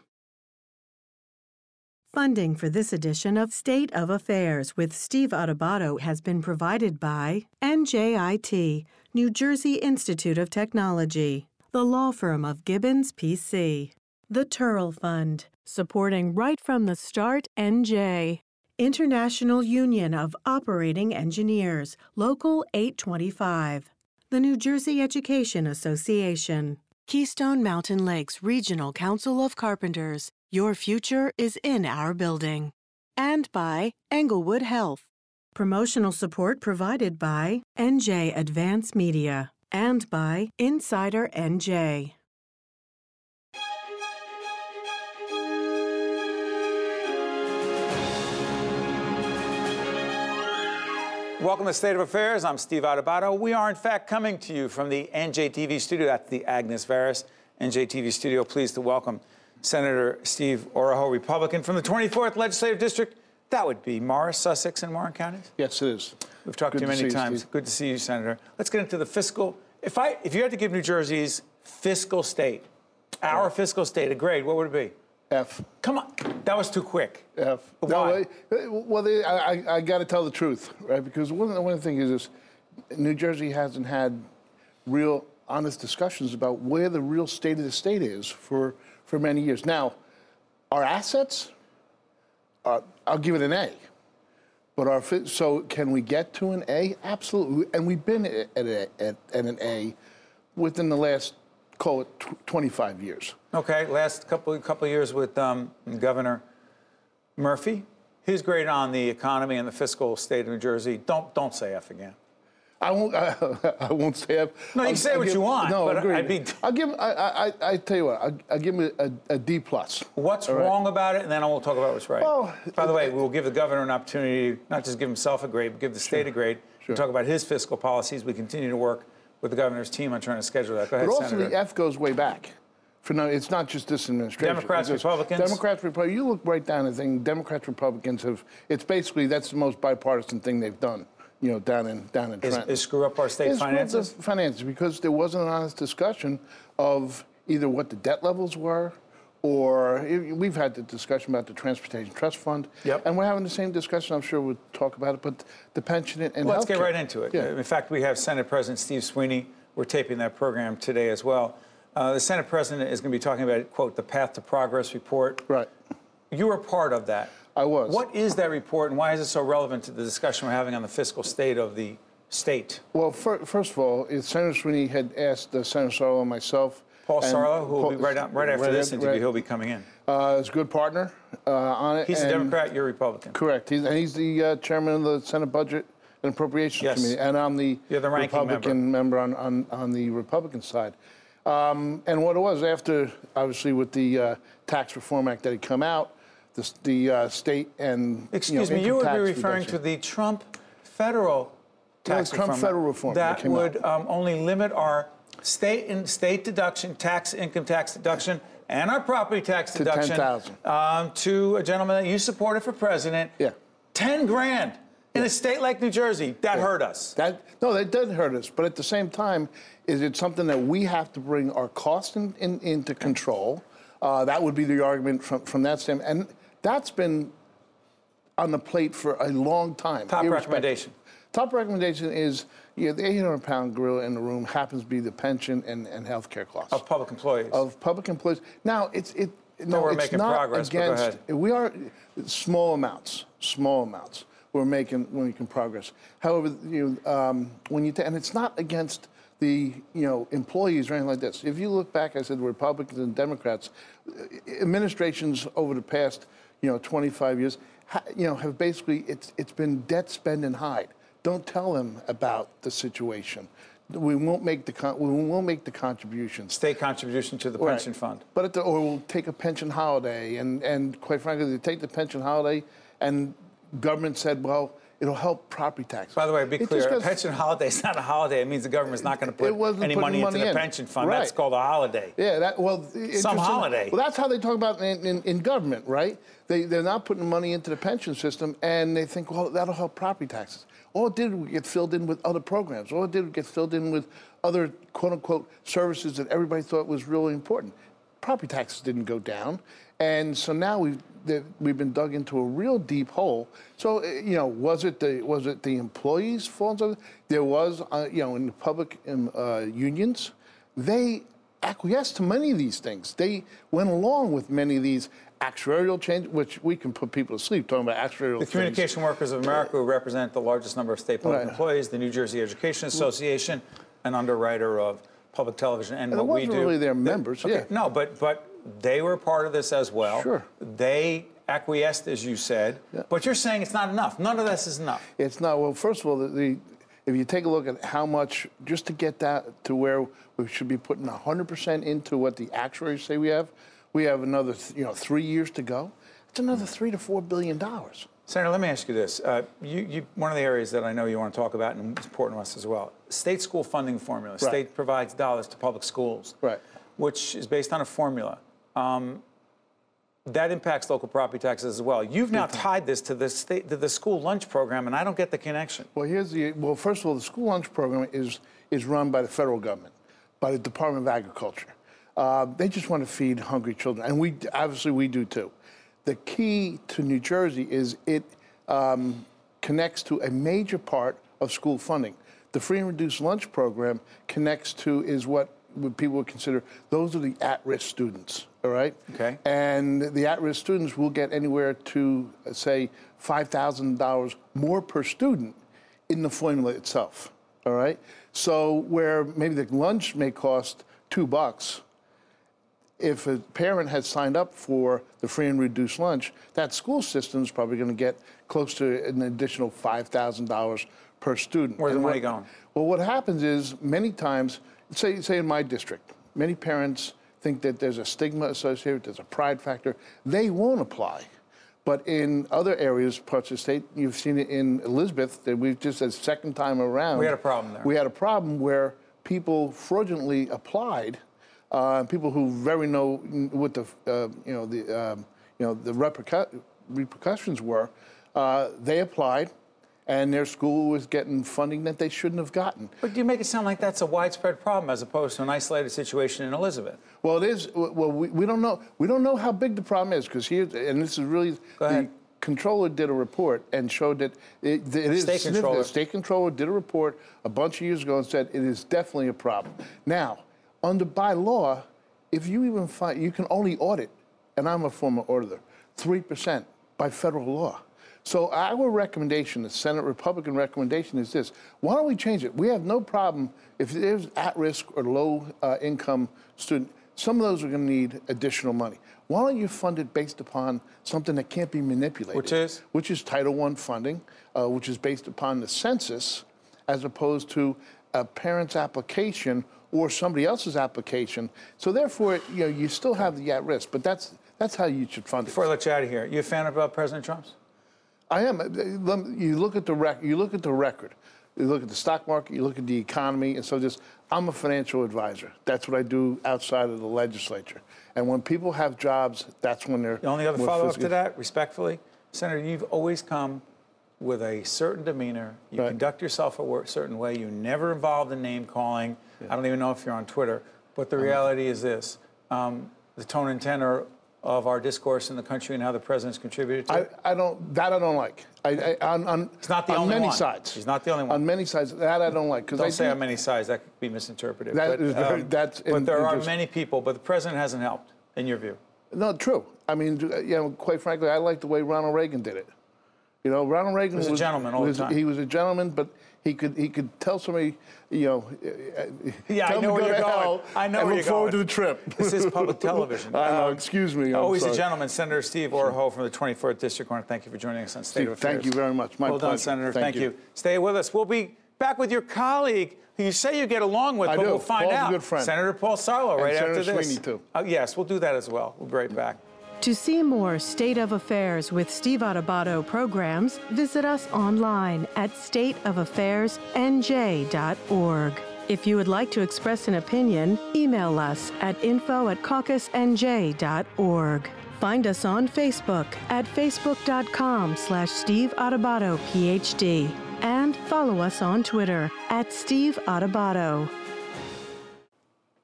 Funding for this edition of State of Affairs with Steve Adubato has been provided by NJIT, New Jersey Institute of Technology, the law firm of Gibbons PC, the Turrell Fund, supporting right from the start NJ. International Union of Operating Engineers, Local 825. The New Jersey Education Association. Keystone Mountain Lakes Regional Council of Carpenters. Your future is in our building. And by Englewood Health. Promotional support provided by NJ Advance Media and by Insider NJ. Welcome to State of Affairs. I'm Steve Adubato. We are, in fact, coming to you from the NJTV studio at the Agnes Varis NJTV studio. Pleased to welcome Senator Steve Oroho, Republican from the 24th Legislative District. That would be Morris, Sussex, and Warren counties. Yes, it is. We've talked Good to you many to times. You, Good to see you, Senator. Let's get into the fiscal. If I, if you had to give New Jersey's fiscal state, our fiscal state, a grade, what would it be? F. Come on, that was too quick. F. Why? No, well, they, I, I, got to tell the truth, right? Because one, of the- one of the things is this, New Jersey hasn't had real honest discussions about where the real state of the state is for, for many years. Now, our assets, uh, I'll give it an A. But our so can we get to an A? Absolutely, and we've been at, at, at an A within the last call it tw- 25 years. Okay, last couple couple years with um, Governor Murphy. He's great on the economy and the fiscal state of New Jersey. Don't don't say F again. I won't. I, I won't say F. No, you I'll- say I'll what give- you want, No, but agreed. I'd be- I'll give. I, I, I, I tell you what. I'll, I'll give him a, a D plus. What's right. wrong about it, and then I will talk about what's right. Well, By the way, we'll give the governor an opportunity not just give himself a grade, but give the state a grade. Sure. We'll talk about his fiscal policies. We continue to work with the governor's team on trying to schedule that. Go ahead, But also Senator. the F goes way back. For no, it's not just this administration. Democrats, Because Republicans? Democrats, Republicans. You look right down the thing. Democrats, Republicans have. It's basically that's the most bipartisan thing they've done. You know, down in down in is, Trenton. is screw up our state It's finances? Finances, because there wasn't an honest discussion of either what the debt levels were, or we've had the discussion about the transportation trust fund, Yep. and we're having the same discussion. I'm sure we'll talk about it, but the pension and Let's get right into it. Yeah. In fact, we have Senate President Steve Sweeney. We're taping that program today as well. Uh, the Senate President is going to be talking about, quote, the Path to Progress report. Right. You were part of that. I was. What is that report, and why is it so relevant to the discussion we're having on the fiscal state of the state? Well, fir- first of all, Senator Sweeney had asked uh, Senator Sarlo and myself. Paul and Sarlo, who will be right, out, right after right this interview, right. he'll be coming in. Uh, is a good partner uh, on it. He's a Democrat, you're a Republican. Correct. He's, and he's the uh, chairman of the Senate Budget and Appropriations Yes. Committee, and I'm the, You're the ranking Republican member, on, on, on the Republican side. Um, and what it was after, obviously, with the uh, Tax Reform Act that had come out, the, the uh, state and Excuse you know, me, you would be referring reduction. to the Trump federal No, tax Trump reform federal reform that that would um, only limit our state and state deduction, tax income tax deduction, and our property tax To deduction 10,000. um, to a gentleman that you supported for president. Yeah. ten grand in a state like New Jersey. That hurt us. That no, that did hurt us. But at the same time, is it something that we have to bring our costs in, in, into control? Uh, that would be the argument from, from that standpoint, and that's been on the plate for a long time. Top irrespective. recommendation. Top recommendation is yeah, the 800 pound gorilla in the room happens to be the pension and, and health care costs Of public employees. of public employees. Now, it's it. No, we're it's making not progress, against. ahead. We are small amounts, small amounts. We're making we're making progress. However, you know, um, when you ta- and it's not against the you know employees or anything like this. If you look back, I said Republicans and Democrats, uh, administrations over the past you know 25 years, you know, have basically it's it's been debt, spend, and hide. Don't tell them about the situation. We won't make the con- we won't make the contributions. state contribution to the Right. pension fund. But at the, or we'll take a pension holiday, and, and quite frankly, they take the pension holiday, and government said, well, it'll help property taxes. By the way, be It clear, a pension holiday is not a holiday. It means the government's not going to put any putting money into money the pension fund. That's called a holiday. Yeah, that well, interesting. holiday. Well, that's how they talk about it in, in, in government, right? They they're not putting money into the pension system, and they think, well, that'll help property taxes. All it did was get filled in with other programs. All it did was get filled in with other quote unquote services that everybody thought was really important. Property taxes didn't go down, and so now we've we've been dug into a real deep hole. So uh, you know, was it the was it the employees' fault? There was, uh, you know, in the public um, uh, unions, they acquiesced to many of these things. They went along with many of these actuarial change, which we can put people to sleep talking about actuarial The. Communication Workers of America, who represent the largest number of state public Right. employees, the New Jersey Education Association, an underwriter of public television, and, And what we do. really their members, okay, yeah. No, but but they were part of this as well. Sure. They acquiesced, as you said, Yeah. but you're saying it's not enough. None of this is enough. It's not. Well, first of all, the, the if you take a look at how much just to get that to where we should be putting 100% into what the actuaries say we have, we have another you know three years to go. It's another three to four billion dollars. Senator, let me ask you this. Uh, you, you, one of the areas that I know you want to talk about, and it's important to us as well, state school funding formula. State provides dollars to public schools, Right. which is based on a formula. Um, that impacts local property taxes as well. You've now tied this to the state to the school lunch program, and I don't get the connection. Well, here's the well. First of all, the school lunch program is is run by the federal government, by the Department of Agriculture. Uh, they just want to feed hungry children, and we obviously we do too. The key to New Jersey is it um, connects to a major part of school funding. The free and reduced lunch program connects to is what people would consider those are the at-risk students. All right. Okay. And the at-risk students will get anywhere to uh, say five thousand dollars more per student in the formula itself. All right. So where maybe the lunch may cost two bucks, if a parent has signed up for the free and reduced lunch, that school system is probably going to get close to an additional five thousand dollars per student. Where's the money what- going? Well, what happens is many times, say, say in my district, many parents think that there's a stigma associated, there's a pride factor. They won't apply. But in other areas, parts of the state, you've seen it in Elizabeth, that we've just, a second time around. We had a problem there. We had a problem where people fraudulently applied, uh, people who very know what the, uh, you know, the, um, you know, the repercu- repercussions were. Uh, they applied, and their school was getting funding that they shouldn't have gotten. But you make it sound like that's a widespread problem as opposed to an isolated situation in Elizabeth. Well, it is. Well, we, we don't know. We don't know how big the problem is because here, and this is really the controller did a report and showed that it, it is State significant. controller. The state controller did a report a bunch of years ago and said it is definitely a problem. Now, under by law, if you even find you can only audit, and I'm a former auditor, three percent by federal law. So our recommendation, the Senate Republican recommendation, is this: Why don't we change it? We have no problem if there's at-risk or low-income student. Some of those are going to need additional money. Why don't you fund it based upon something that can't be manipulated? Which is? Which is Title I funding, uh, which is based upon the census, as opposed to a parent's application or somebody else's application. So therefore, you know, you still have the at-risk, but that's that's how you should fund it. Before I let you out of here, you a fan of uh, President Trump's? I am. You look at the rec- You look at the record. You look at the stock market. You look at the economy, and so just I'm a financial advisor. That's what I do outside of the legislature. And when people have jobs, that's when they're. The only other follow up to that, respectfully, Senator, you've always come with a certain demeanor. You Right. conduct yourself a certain way. You never involved in name calling. I don't even know if you're on Twitter. But the reality is this um, the tone and tenor of our discourse in the country and how the president's contributed to I, it. I don't. That I don't like. I, I, on, on, He's not the on only many one. sides. He's not the only one. On many sides, that I don't like because Don't I say do- on many sides. That could be misinterpreted. That but, um, is very- that's but there are many people, but the president hasn't helped, in your view. No, true. I mean, you know, quite frankly, I like the way Ronald Reagan did it. You know, Ronald Reagan was a gentleman all the time. He was a gentleman, but he could he could tell somebody, you know, Yeah, I know where go you're going. I know and where look you're forward to the trip. This is public television. I know. Um, Excuse me. I'm Always a gentleman, Senator Steve Oroho from the 24th District. I want to thank you for joining us on State Steve, of Affairs. thank you very much. My well done. Senator. Thank Thank, you. you. Stay with us. We'll be back with your colleague who you say you get along with, I but do. we'll find Paul's a out. good friend. Senator Paul Sarlo, And right Senator after this. Sweeney, too. Oh, yes, we'll do that as well. We'll be right back. To see more State of Affairs with Steve Adubato programs, visit us online at stateofaffairsnj.org. If you would like to express an opinion, email us at info at caucusnj.org. Find us on Facebook at facebook.com slash Steve Adubato, PhD. And follow us on Twitter at Steve Adubato.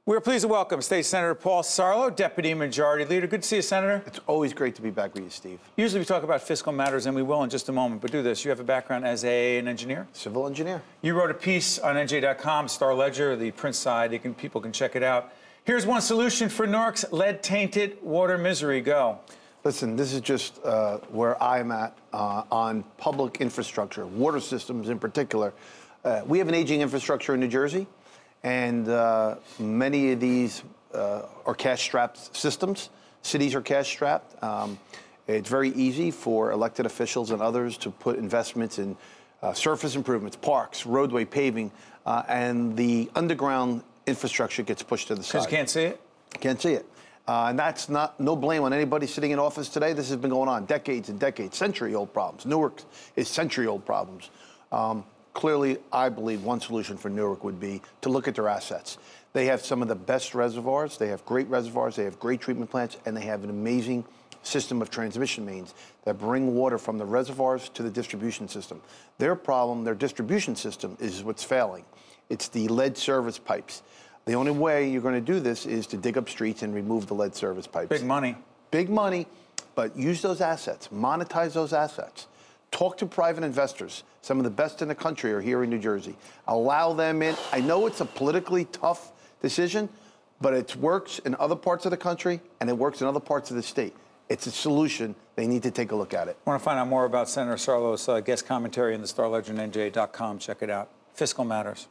We're pleased to welcome State Senator Paul Sarlo, Deputy Majority Leader. Good to see you, Senator. It's always great to be back with you, Steve. Usually we talk about fiscal matters, and we will in just a moment, but do this. You have a background as a, an engineer? Civil engineer. You wrote a piece on NJ.com, Star Ledger, the print side. You can, people can check it out. Here's one solution for Newark's lead-tainted water misery. Go. Listen, this is just uh, where I'm at uh, on public infrastructure, water systems in particular. Uh, we have an aging infrastructure in New Jersey, and uh, many of these uh, are cash-strapped systems. Cities are cash-strapped. Um, it's very easy for elected officials and others to put investments in uh, surface improvements, parks, roadway paving, uh, and the underground infrastructure gets pushed to the side. Because you can't see it? Can't see it. Uh, and that's not no blame on anybody sitting in office today. This has been going on decades and decades, century-old problems. Newark is century-old problems. Um, clearly, I believe one solution for Newark would be to look at their assets. They have some of the best reservoirs. They have great reservoirs. They have great treatment plants, and they have an amazing system of transmission mains that bring water from the reservoirs to the distribution system. Their problem, their distribution system, is what's failing. It's the lead service pipes. The only way you're going to do this is to dig up streets and remove the lead service pipes. Big money. Big money, but use those assets, monetize those assets. Talk to private investors. Some of the best in the country are here in New Jersey. Allow them in. I know it's a politically tough decision, but it works in other parts of the country and it works in other parts of the state. It's a solution. They need to take a look at it. Want to find out more about Senator Sarlo's uh, guest commentary in the Star Ledger NJ.com? Check it out. Fiscal matters.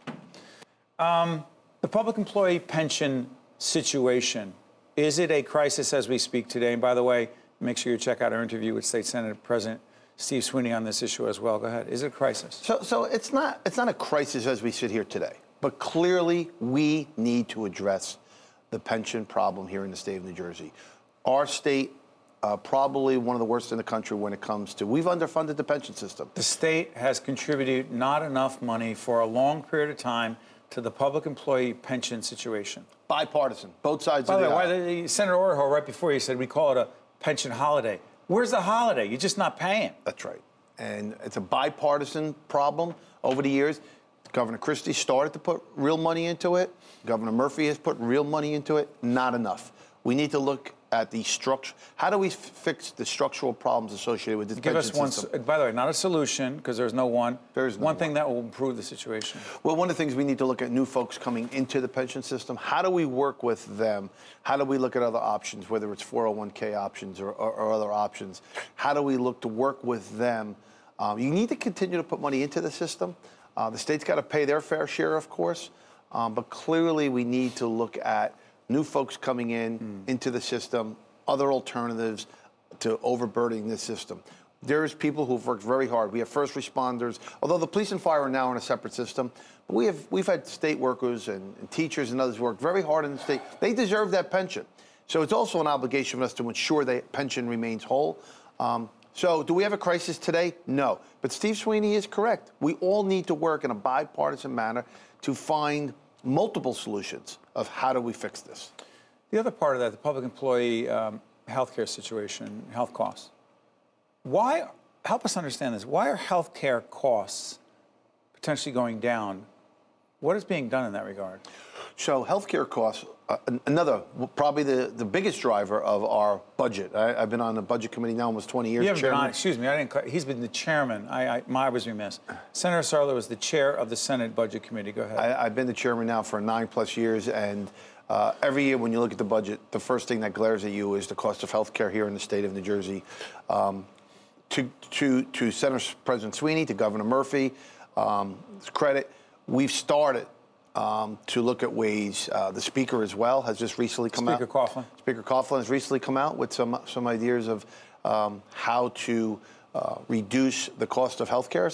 Um, the public employee pension situation is it a crisis as we speak today? And by the way, make sure you check out our interview with State Senate President Steve Sweeney on this issue as well. Go ahead. Is it a crisis? So, so it's not it's not a crisis as we sit here today, but clearly we need to address the pension problem here in the state of New Jersey. Our state, uh, probably one of the worst in the country when it comes to we've underfunded the pension system. The state has contributed not enough money for a long period of time to the public employee pension situation. Bipartisan, both sides By of the the way, aisle. why Senator Oroho right before you said we call it a pension holiday. Where's the holiday? You're just not paying. That's right. And it's a bipartisan problem over the years. Governor Christie started to put real money into it. Governor Murphy has put real money into it. Not enough. We need to look at the structure. How do we f- fix the structural problems associated with this Give us one. s- By the way, not a solution because there's no one. There's no one thing that will improve the situation. Well, one of the things we need to look at new folks coming into the pension system. How do we work with them? How do we look at other options, whether it's 401k options or, or, or other options? How do we look to work with them? Um, you need to continue to put money into the system. Uh, the state's got to pay their fair share, of course, um, but clearly we need to look at new folks coming in into the system, other alternatives to overburdening this system. There's people who've worked very hard. We have first responders, although the police and fire are now in a separate system. But we have we've had state workers and, and teachers and others who work very hard in the state. They deserve that pension. So it's also an obligation for us to ensure that pension remains whole. Um, so do we have a crisis today? No. But Steve Sweeney is correct. We all need to work in a bipartisan manner to find multiple solutions of how do we fix this. The other part of that, the public employee um, healthcare situation, health costs. Why? Help us understand this. Why are healthcare costs potentially going down? What is being done in that regard? So healthcare costs, uh, another, probably the, the biggest driver of our budget. I, I've been on the budget committee now almost 20 years. You haven't been on. Excuse me. I didn't. He's been the chairman. I. I, my, I was remiss. Senator Sarlo is the chair of the Senate Budget Committee. Go ahead. I, I've been the chairman now for nine plus years, and uh, every year when you look at the budget, the first thing that glares at you is the cost of healthcare here in the state of New Jersey. Um, to, to, to Senator President Sweeney, to Governor Murphy, um, credit, we've started um, to look at ways. Uh, the Speaker as well has just recently come Speaker out. Speaker Coughlin. Speaker Coughlin has recently come out with some some ideas of um, how to uh, reduce the cost of health care.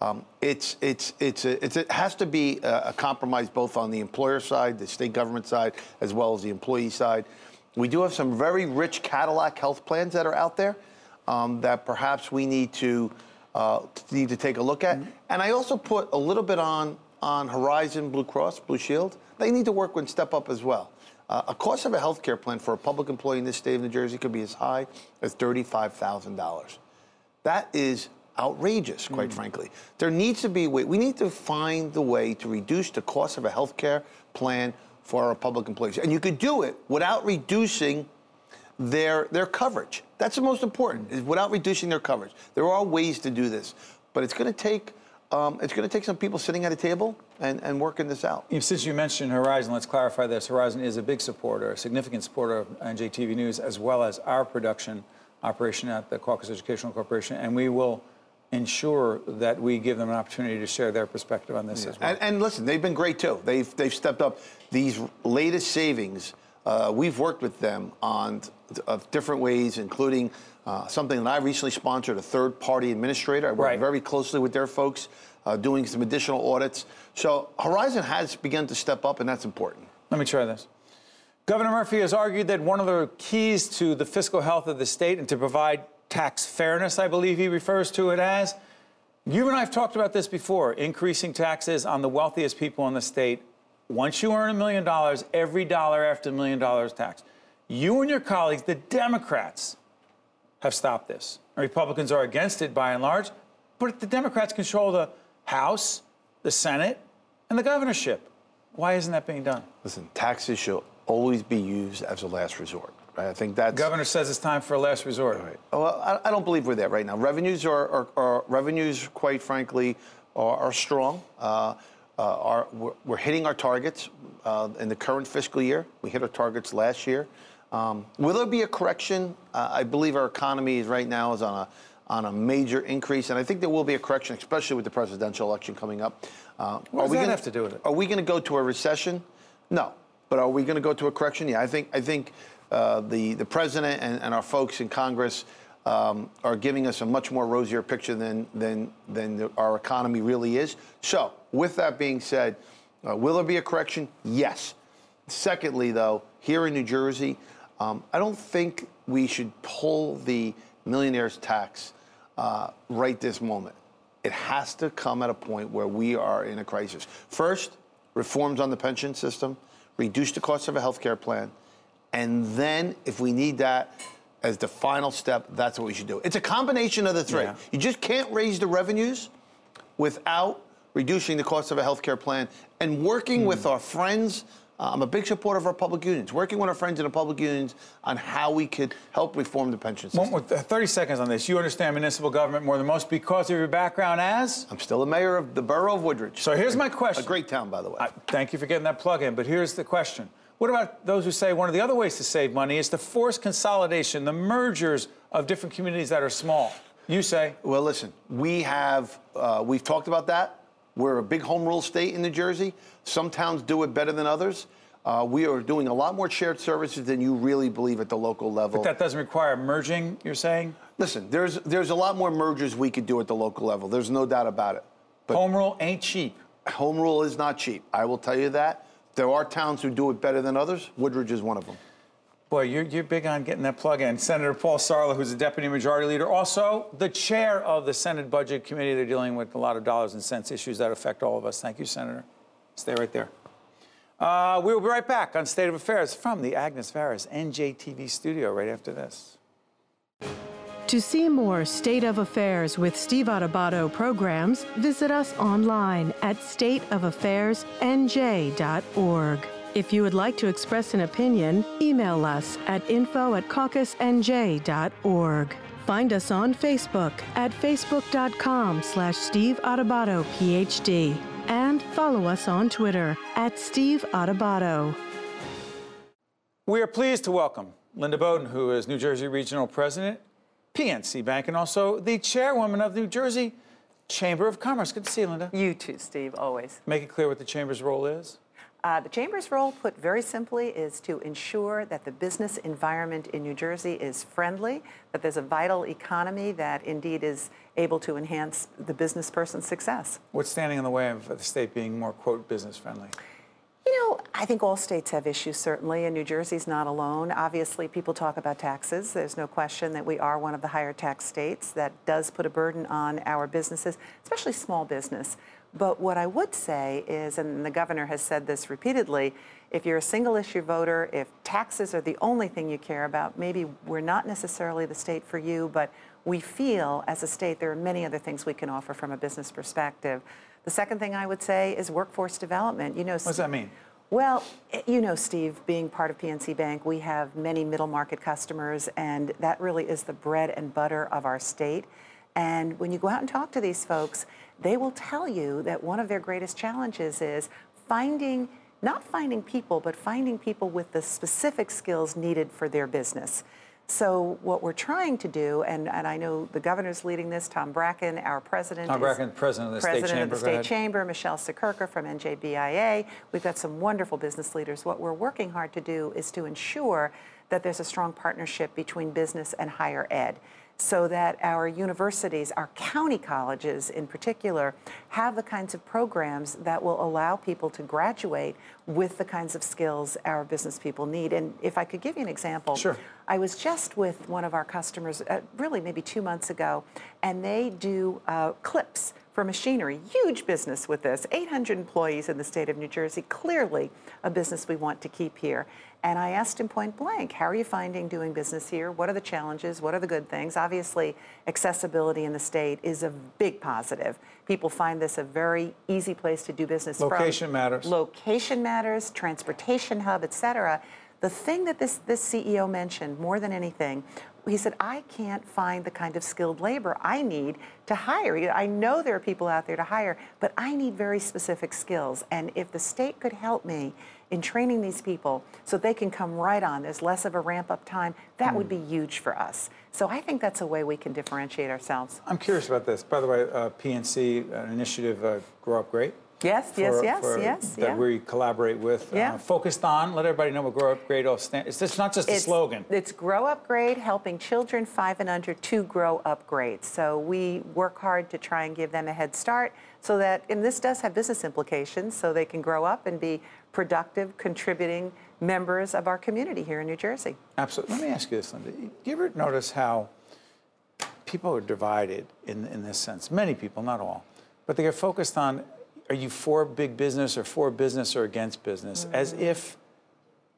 Um, it's, it's, it's, a, it's, it has to be a, a compromise both on the employer side, the state government side, as well as the employee side. We do have some very rich Cadillac health plans that are out there um, that perhaps we need to uh, need to take a look at. And I also put a little bit on on Horizon Blue Cross Blue Shield. They need to work with step up as well. Uh, a cost of a health care plan for a public employee in this state of New Jersey could be as high as thirty-five thousand dollars. That is outrageous, quite frankly. There needs to be a way. We need to find the way to reduce the cost of a health care plan for our public employees, and you could do it without reducing their their coverage. That's the most important, is without reducing their coverage. There are ways to do this, but it's going to take um, it's going to take some people sitting at a table and, and working this out. Since you mentioned Horizon, let's clarify this. Horizon is a big supporter, a significant supporter of NJTV News, as well as our production operation at the Caucus Educational Corporation, and we will ensure that we give them an opportunity to share their perspective on this as well. And, and listen, they've been great too. They've they've stepped up. These latest savings, uh, we've worked with them on of different ways, including uh, something that I recently sponsored, a third-party administrator. I work Right. very closely with their folks, uh, doing some additional audits. So Horizon has begun to step up, and that's important. Let me try this. Governor Murphy has argued that one of the keys to the fiscal health of the state and to provide tax fairness, I believe he refers to it as. You and I have talked about this before increasing taxes on the wealthiest people in the state. Once you earn a million dollars, every dollar after a million dollars tax. You and your colleagues, the Democrats, have stopped this. Republicans are against it by and large, but the Democrats control the House, the Senate, and the governorship. Why isn't that being done? Listen, taxes should always be used as a last resort. Right? I think that's Governor says it's time for a last resort. Right. Well, I, I don't believe we're there right now. Revenues are, are, are revenues, quite frankly, are, are strong. Uh, uh, are, we're, we're hitting our targets uh, in the current fiscal year. We hit our targets last year. Um, will there be a correction? Uh, I believe our economy is right now is on a on a major increase, and I think there will be a correction, especially with the presidential election coming up. Uh, what does we that gonna, have to do with it? Are we going to go to a recession? No, but are we going to go to a correction? Yeah, I think I think uh, the the president and, and, our folks in Congress. Um, are giving us a much more rosier picture than than than the, our economy really is. So, with that being said, uh, will there be a correction? Yes. Secondly, though, here in New Jersey, um, I don't think we should pull the millionaire's tax uh, right this moment. It has to come at a point where we are in a crisis. First, reforms on the pension system, reduce the cost of a health care plan, and then if we need that as the final step, that's what we should do. It's a combination of the three. Yeah. You just can't raise the revenues without reducing the cost of a health care plan and working with our friends uh, I'm a big supporter of our public unions, working with our friends in the public unions on how we could help reform the pension system. One, with, uh, 30 seconds on this. You understand municipal government more than most because of your background as? I'm still the mayor of the borough of Wood-Ridge. So here's my question. A great town, by the way. I, thank you for getting that plug in, but here's the question. What about those who say one of the other ways to save money is to force consolidation, the mergers of different communities that are small? You say? Well, listen, we have, uh, we've talked about that. We're a big home rule state in New Jersey. Some towns do it better than others. Uh, we are doing a lot more shared services than you really believe at the local level. But that doesn't require merging, you're saying? Listen, there's there's a lot more mergers we could do at the local level. There's no doubt about it. But home rule ain't cheap. Home rule is not cheap. I will tell you that. There are towns who do it better than others. Wood-Ridge is one of them. Boy, you're, you're big on getting that plug in. Senator Paul Sarlo, who's the deputy majority leader, also the chair of the Senate Budget Committee. They're dealing with a lot of dollars and cents issues that affect all of us. Thank you, Senator. Stay right there. Uh, we will be right back on State of Affairs from the Agnes Varis NJTV studio right after this. To see more State of Affairs with Steve Adubato programs, visit us online at stateofaffairsnj.org. If you would like to express an opinion, email us at info at caucusnj.org. Find us on Facebook at facebook.com slash Steve Adubato, PhD and follow us on Twitter at Steve Adubato. We are pleased to welcome Linda Bowden, who is New Jersey Regional President, PNC Bank, and also the chairwoman of New Jersey Chamber of Commerce. Good to see you, Linda. You too, Steve, always. Make it clear what the Chamber's role is. Uh, the Chamber's role, put very simply, is to ensure that the business environment in New Jersey is friendly, that there's a vital economy that indeed is able to enhance the business person's success. What's standing in the way of the state being more, quote, business friendly? You know, I think all states have issues, certainly, and New Jersey's not alone. Obviously, people talk about taxes. There's no question that we are one of the higher tax states. That does put a burden on our businesses, especially small business. But what I would say is, and the governor has said this repeatedly, if you're a single issue voter, if taxes are the only thing you care about, maybe we're not necessarily the state for you, but we feel as a state there are many other things we can offer from a business perspective. The second thing I would say is workforce development. You know, what does that mean? Well, you know, Steve, being part of PNC Bank, we have many middle market customers, and that really is the bread and butter of our state. And when you go out and talk to these folks, they will tell you that one of their greatest challenges is finding, not finding people, but finding people with the specific skills needed for their business. So what we're trying to do, and, and I know the governor's leading this, Tom Bracken, our president. Tom Bracken, president of the president state chamber. of the state chamber, Michelle Siekerka from NJBIA. We've got some wonderful business leaders. What we're working hard to do is to ensure that there's a strong partnership between business and higher ed so that our universities, our county colleges in particular, have the kinds of programs that will allow people to graduate with the kinds of skills our business people need. And if I could give you an example, sure. I was just with one of our customers, uh, really maybe two months ago, and they do uh, clips for machinery. Huge business with this. 800 employees in the state of New Jersey. Clearly a business we want to keep here. And I asked him point blank, how are you finding doing business here? What are the challenges? What are the good things? Obviously, accessibility in the state is a big positive. People find this a very easy place to do business Location from. matters. Location matters, transportation hub, et cetera. The thing that this, this CEO mentioned more than anything, he said, I can't find the kind of skilled labor I need to hire. I know there are people out there to hire, but I need very specific skills. And if the state could help me in training these people so they can come right on, there's less of a ramp up time, that would be huge for us. So I think that's a way we can differentiate ourselves. I'm curious about this. By the way, uh, PNC, an initiative, uh, Grow Up Great. Yes, yes, for- yes, for- yes. That yeah. we collaborate with. Yeah. Uh, focused on, let everybody know what Grow Up Great all stand. It's just not just a It's- slogan. It's Grow Up Upgrade, helping children five and under to grow up upgrade. So we work hard to try and give them a head start so that, and this does have business implications, so they can grow up and be productive, contributing members of our community here in New Jersey. Absolutely. Let me ask you this, Linda. Do you ever notice how people are divided in, in this sense? Many people, not all, but they get focused on are you for big business or for business or against business? Mm-hmm. As if,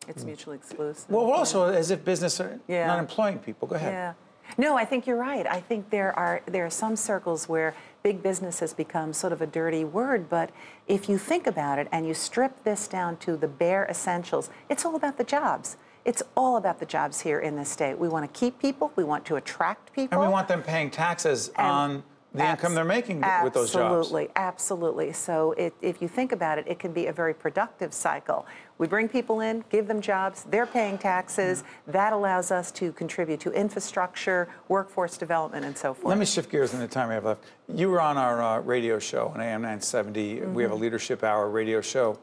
It's mutually exclusive. well, also as if business are Yeah. not employing people. Go ahead. Yeah. No, I think you're right. I think there are there are some circles where big business has become sort of a dirty word, but if you think about it and you strip this down to the bare essentials, it's all about the jobs. It's all about the jobs here in this state. We want to keep people, we want to attract people. And we want them paying taxes And on the income they're making with those jobs. Absolutely, absolutely. So it, if you think about it, it can be a very productive cycle. We bring people in, give them jobs, they're paying taxes. Mm-hmm. That allows us to contribute to infrastructure, workforce development, and so forth. Let me shift gears in the time we have left. You were on our uh, radio show on AM 970. We have a leadership hour radio show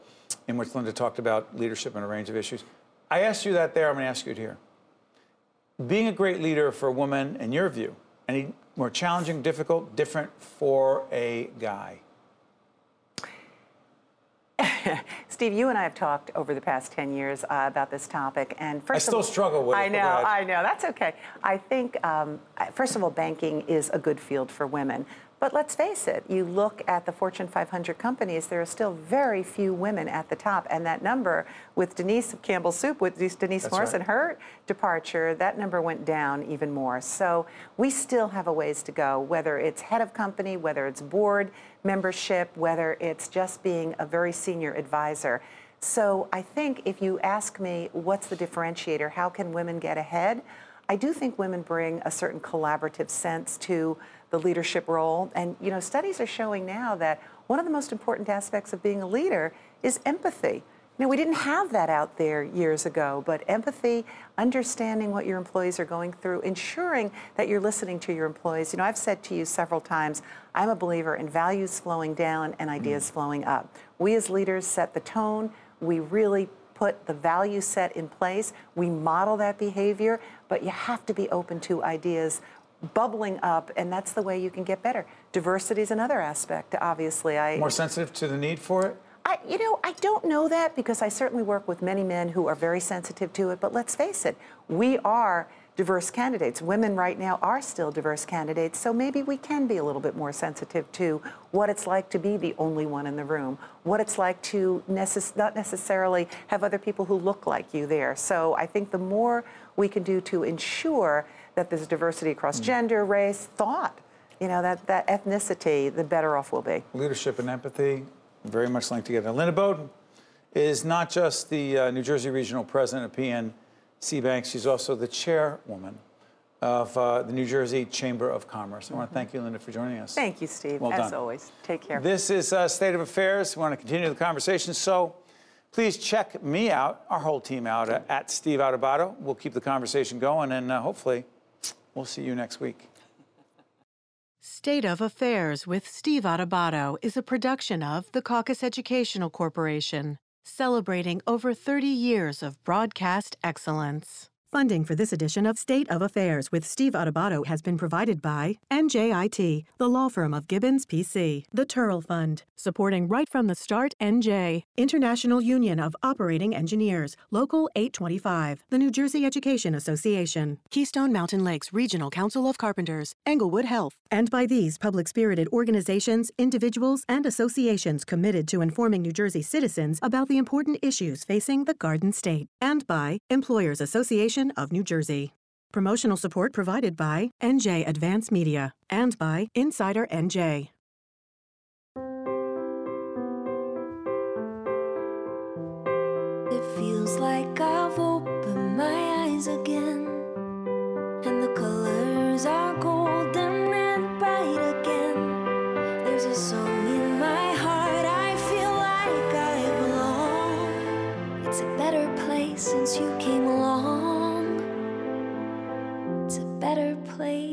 in which Linda talked about leadership and a range of issues. I asked you that there. I'm going to ask you it here. Being a great leader for a woman, in your view, any more challenging, difficult, different for a guy? Steve, you and I have talked over the past 10 years uh, about this topic. And first I still of all, struggle with it, I know. I know. That's okay. I think, um, first of all, banking is a good field for women. But let's face it, you look at the Fortune 500 companies, there are still very few women at the top. And that number, with Denise Campbell Soup, with Denise That's Morrison, right. her departure, that number went down even more. So we still have a ways to go, whether it's head of company, whether it's board membership, whether it's just being a very senior advisor. So I think if you ask me what's the differentiator, how can women get ahead? I do think women bring a certain collaborative sense to the leadership role. And you know, studies are showing now that one of the most important aspects of being a leader is empathy. You know, we didn't have that out there years ago, but empathy, understanding what your employees are going through, ensuring that you're listening to your employees. You know, I've said to you several times, I'm a believer in values flowing down and mm. ideas flowing up. We as leaders set the tone. We really put the value set in place. We model that behavior, but you have to be open to ideas bubbling up, and that's the way you can get better. Diversity is another aspect, obviously. I, More sensitive to the need for it? I, you know, I don't know that because I certainly work with many men who are very sensitive to it. But let's face it, we are diverse candidates. Women right now are still diverse candidates, so maybe we can be a little bit more sensitive to what it's like to be the only one in the room, what it's like to necess- not necessarily have other people who look like you there. So I think the more we can do to ensure that there's diversity across gender, race, thought, you know, that, that ethnicity, the better off we'll be. leadership and empathy very much linked together. Linda Bowden is not just the uh, New Jersey regional president of PNC Bank, she's also the chairwoman of uh, the New Jersey Chamber of Commerce. I want to thank you, Linda, for joining us. Thank you, Steve. Well As done. always, take care. This is uh, State of Affairs. We want to continue the conversation, so please check me out, our whole team out uh, at Steve Adubato. We'll keep the conversation going, and uh, hopefully, we'll see you next week. State of Affairs with Steve Adubato is a production of the Caucus Educational Corporation, celebrating over 30 years of broadcast excellence. Funding for this edition of State of Affairs with Steve Adubato has been provided by NJIT, the law firm of Gibbons PC, the Turrell Fund, supporting right from the start NJ, International Union of Operating Engineers, Local 825, the New Jersey Education Association, Keystone Mountain Lakes Regional Council of Carpenters, Englewood Health, and by these public spirited organizations, individuals, and associations committed to informing New Jersey citizens about the important issues facing the Garden State, and by Employers Association of New Jersey. Promotional support provided by NJ Advance Media and by Insider NJ. Place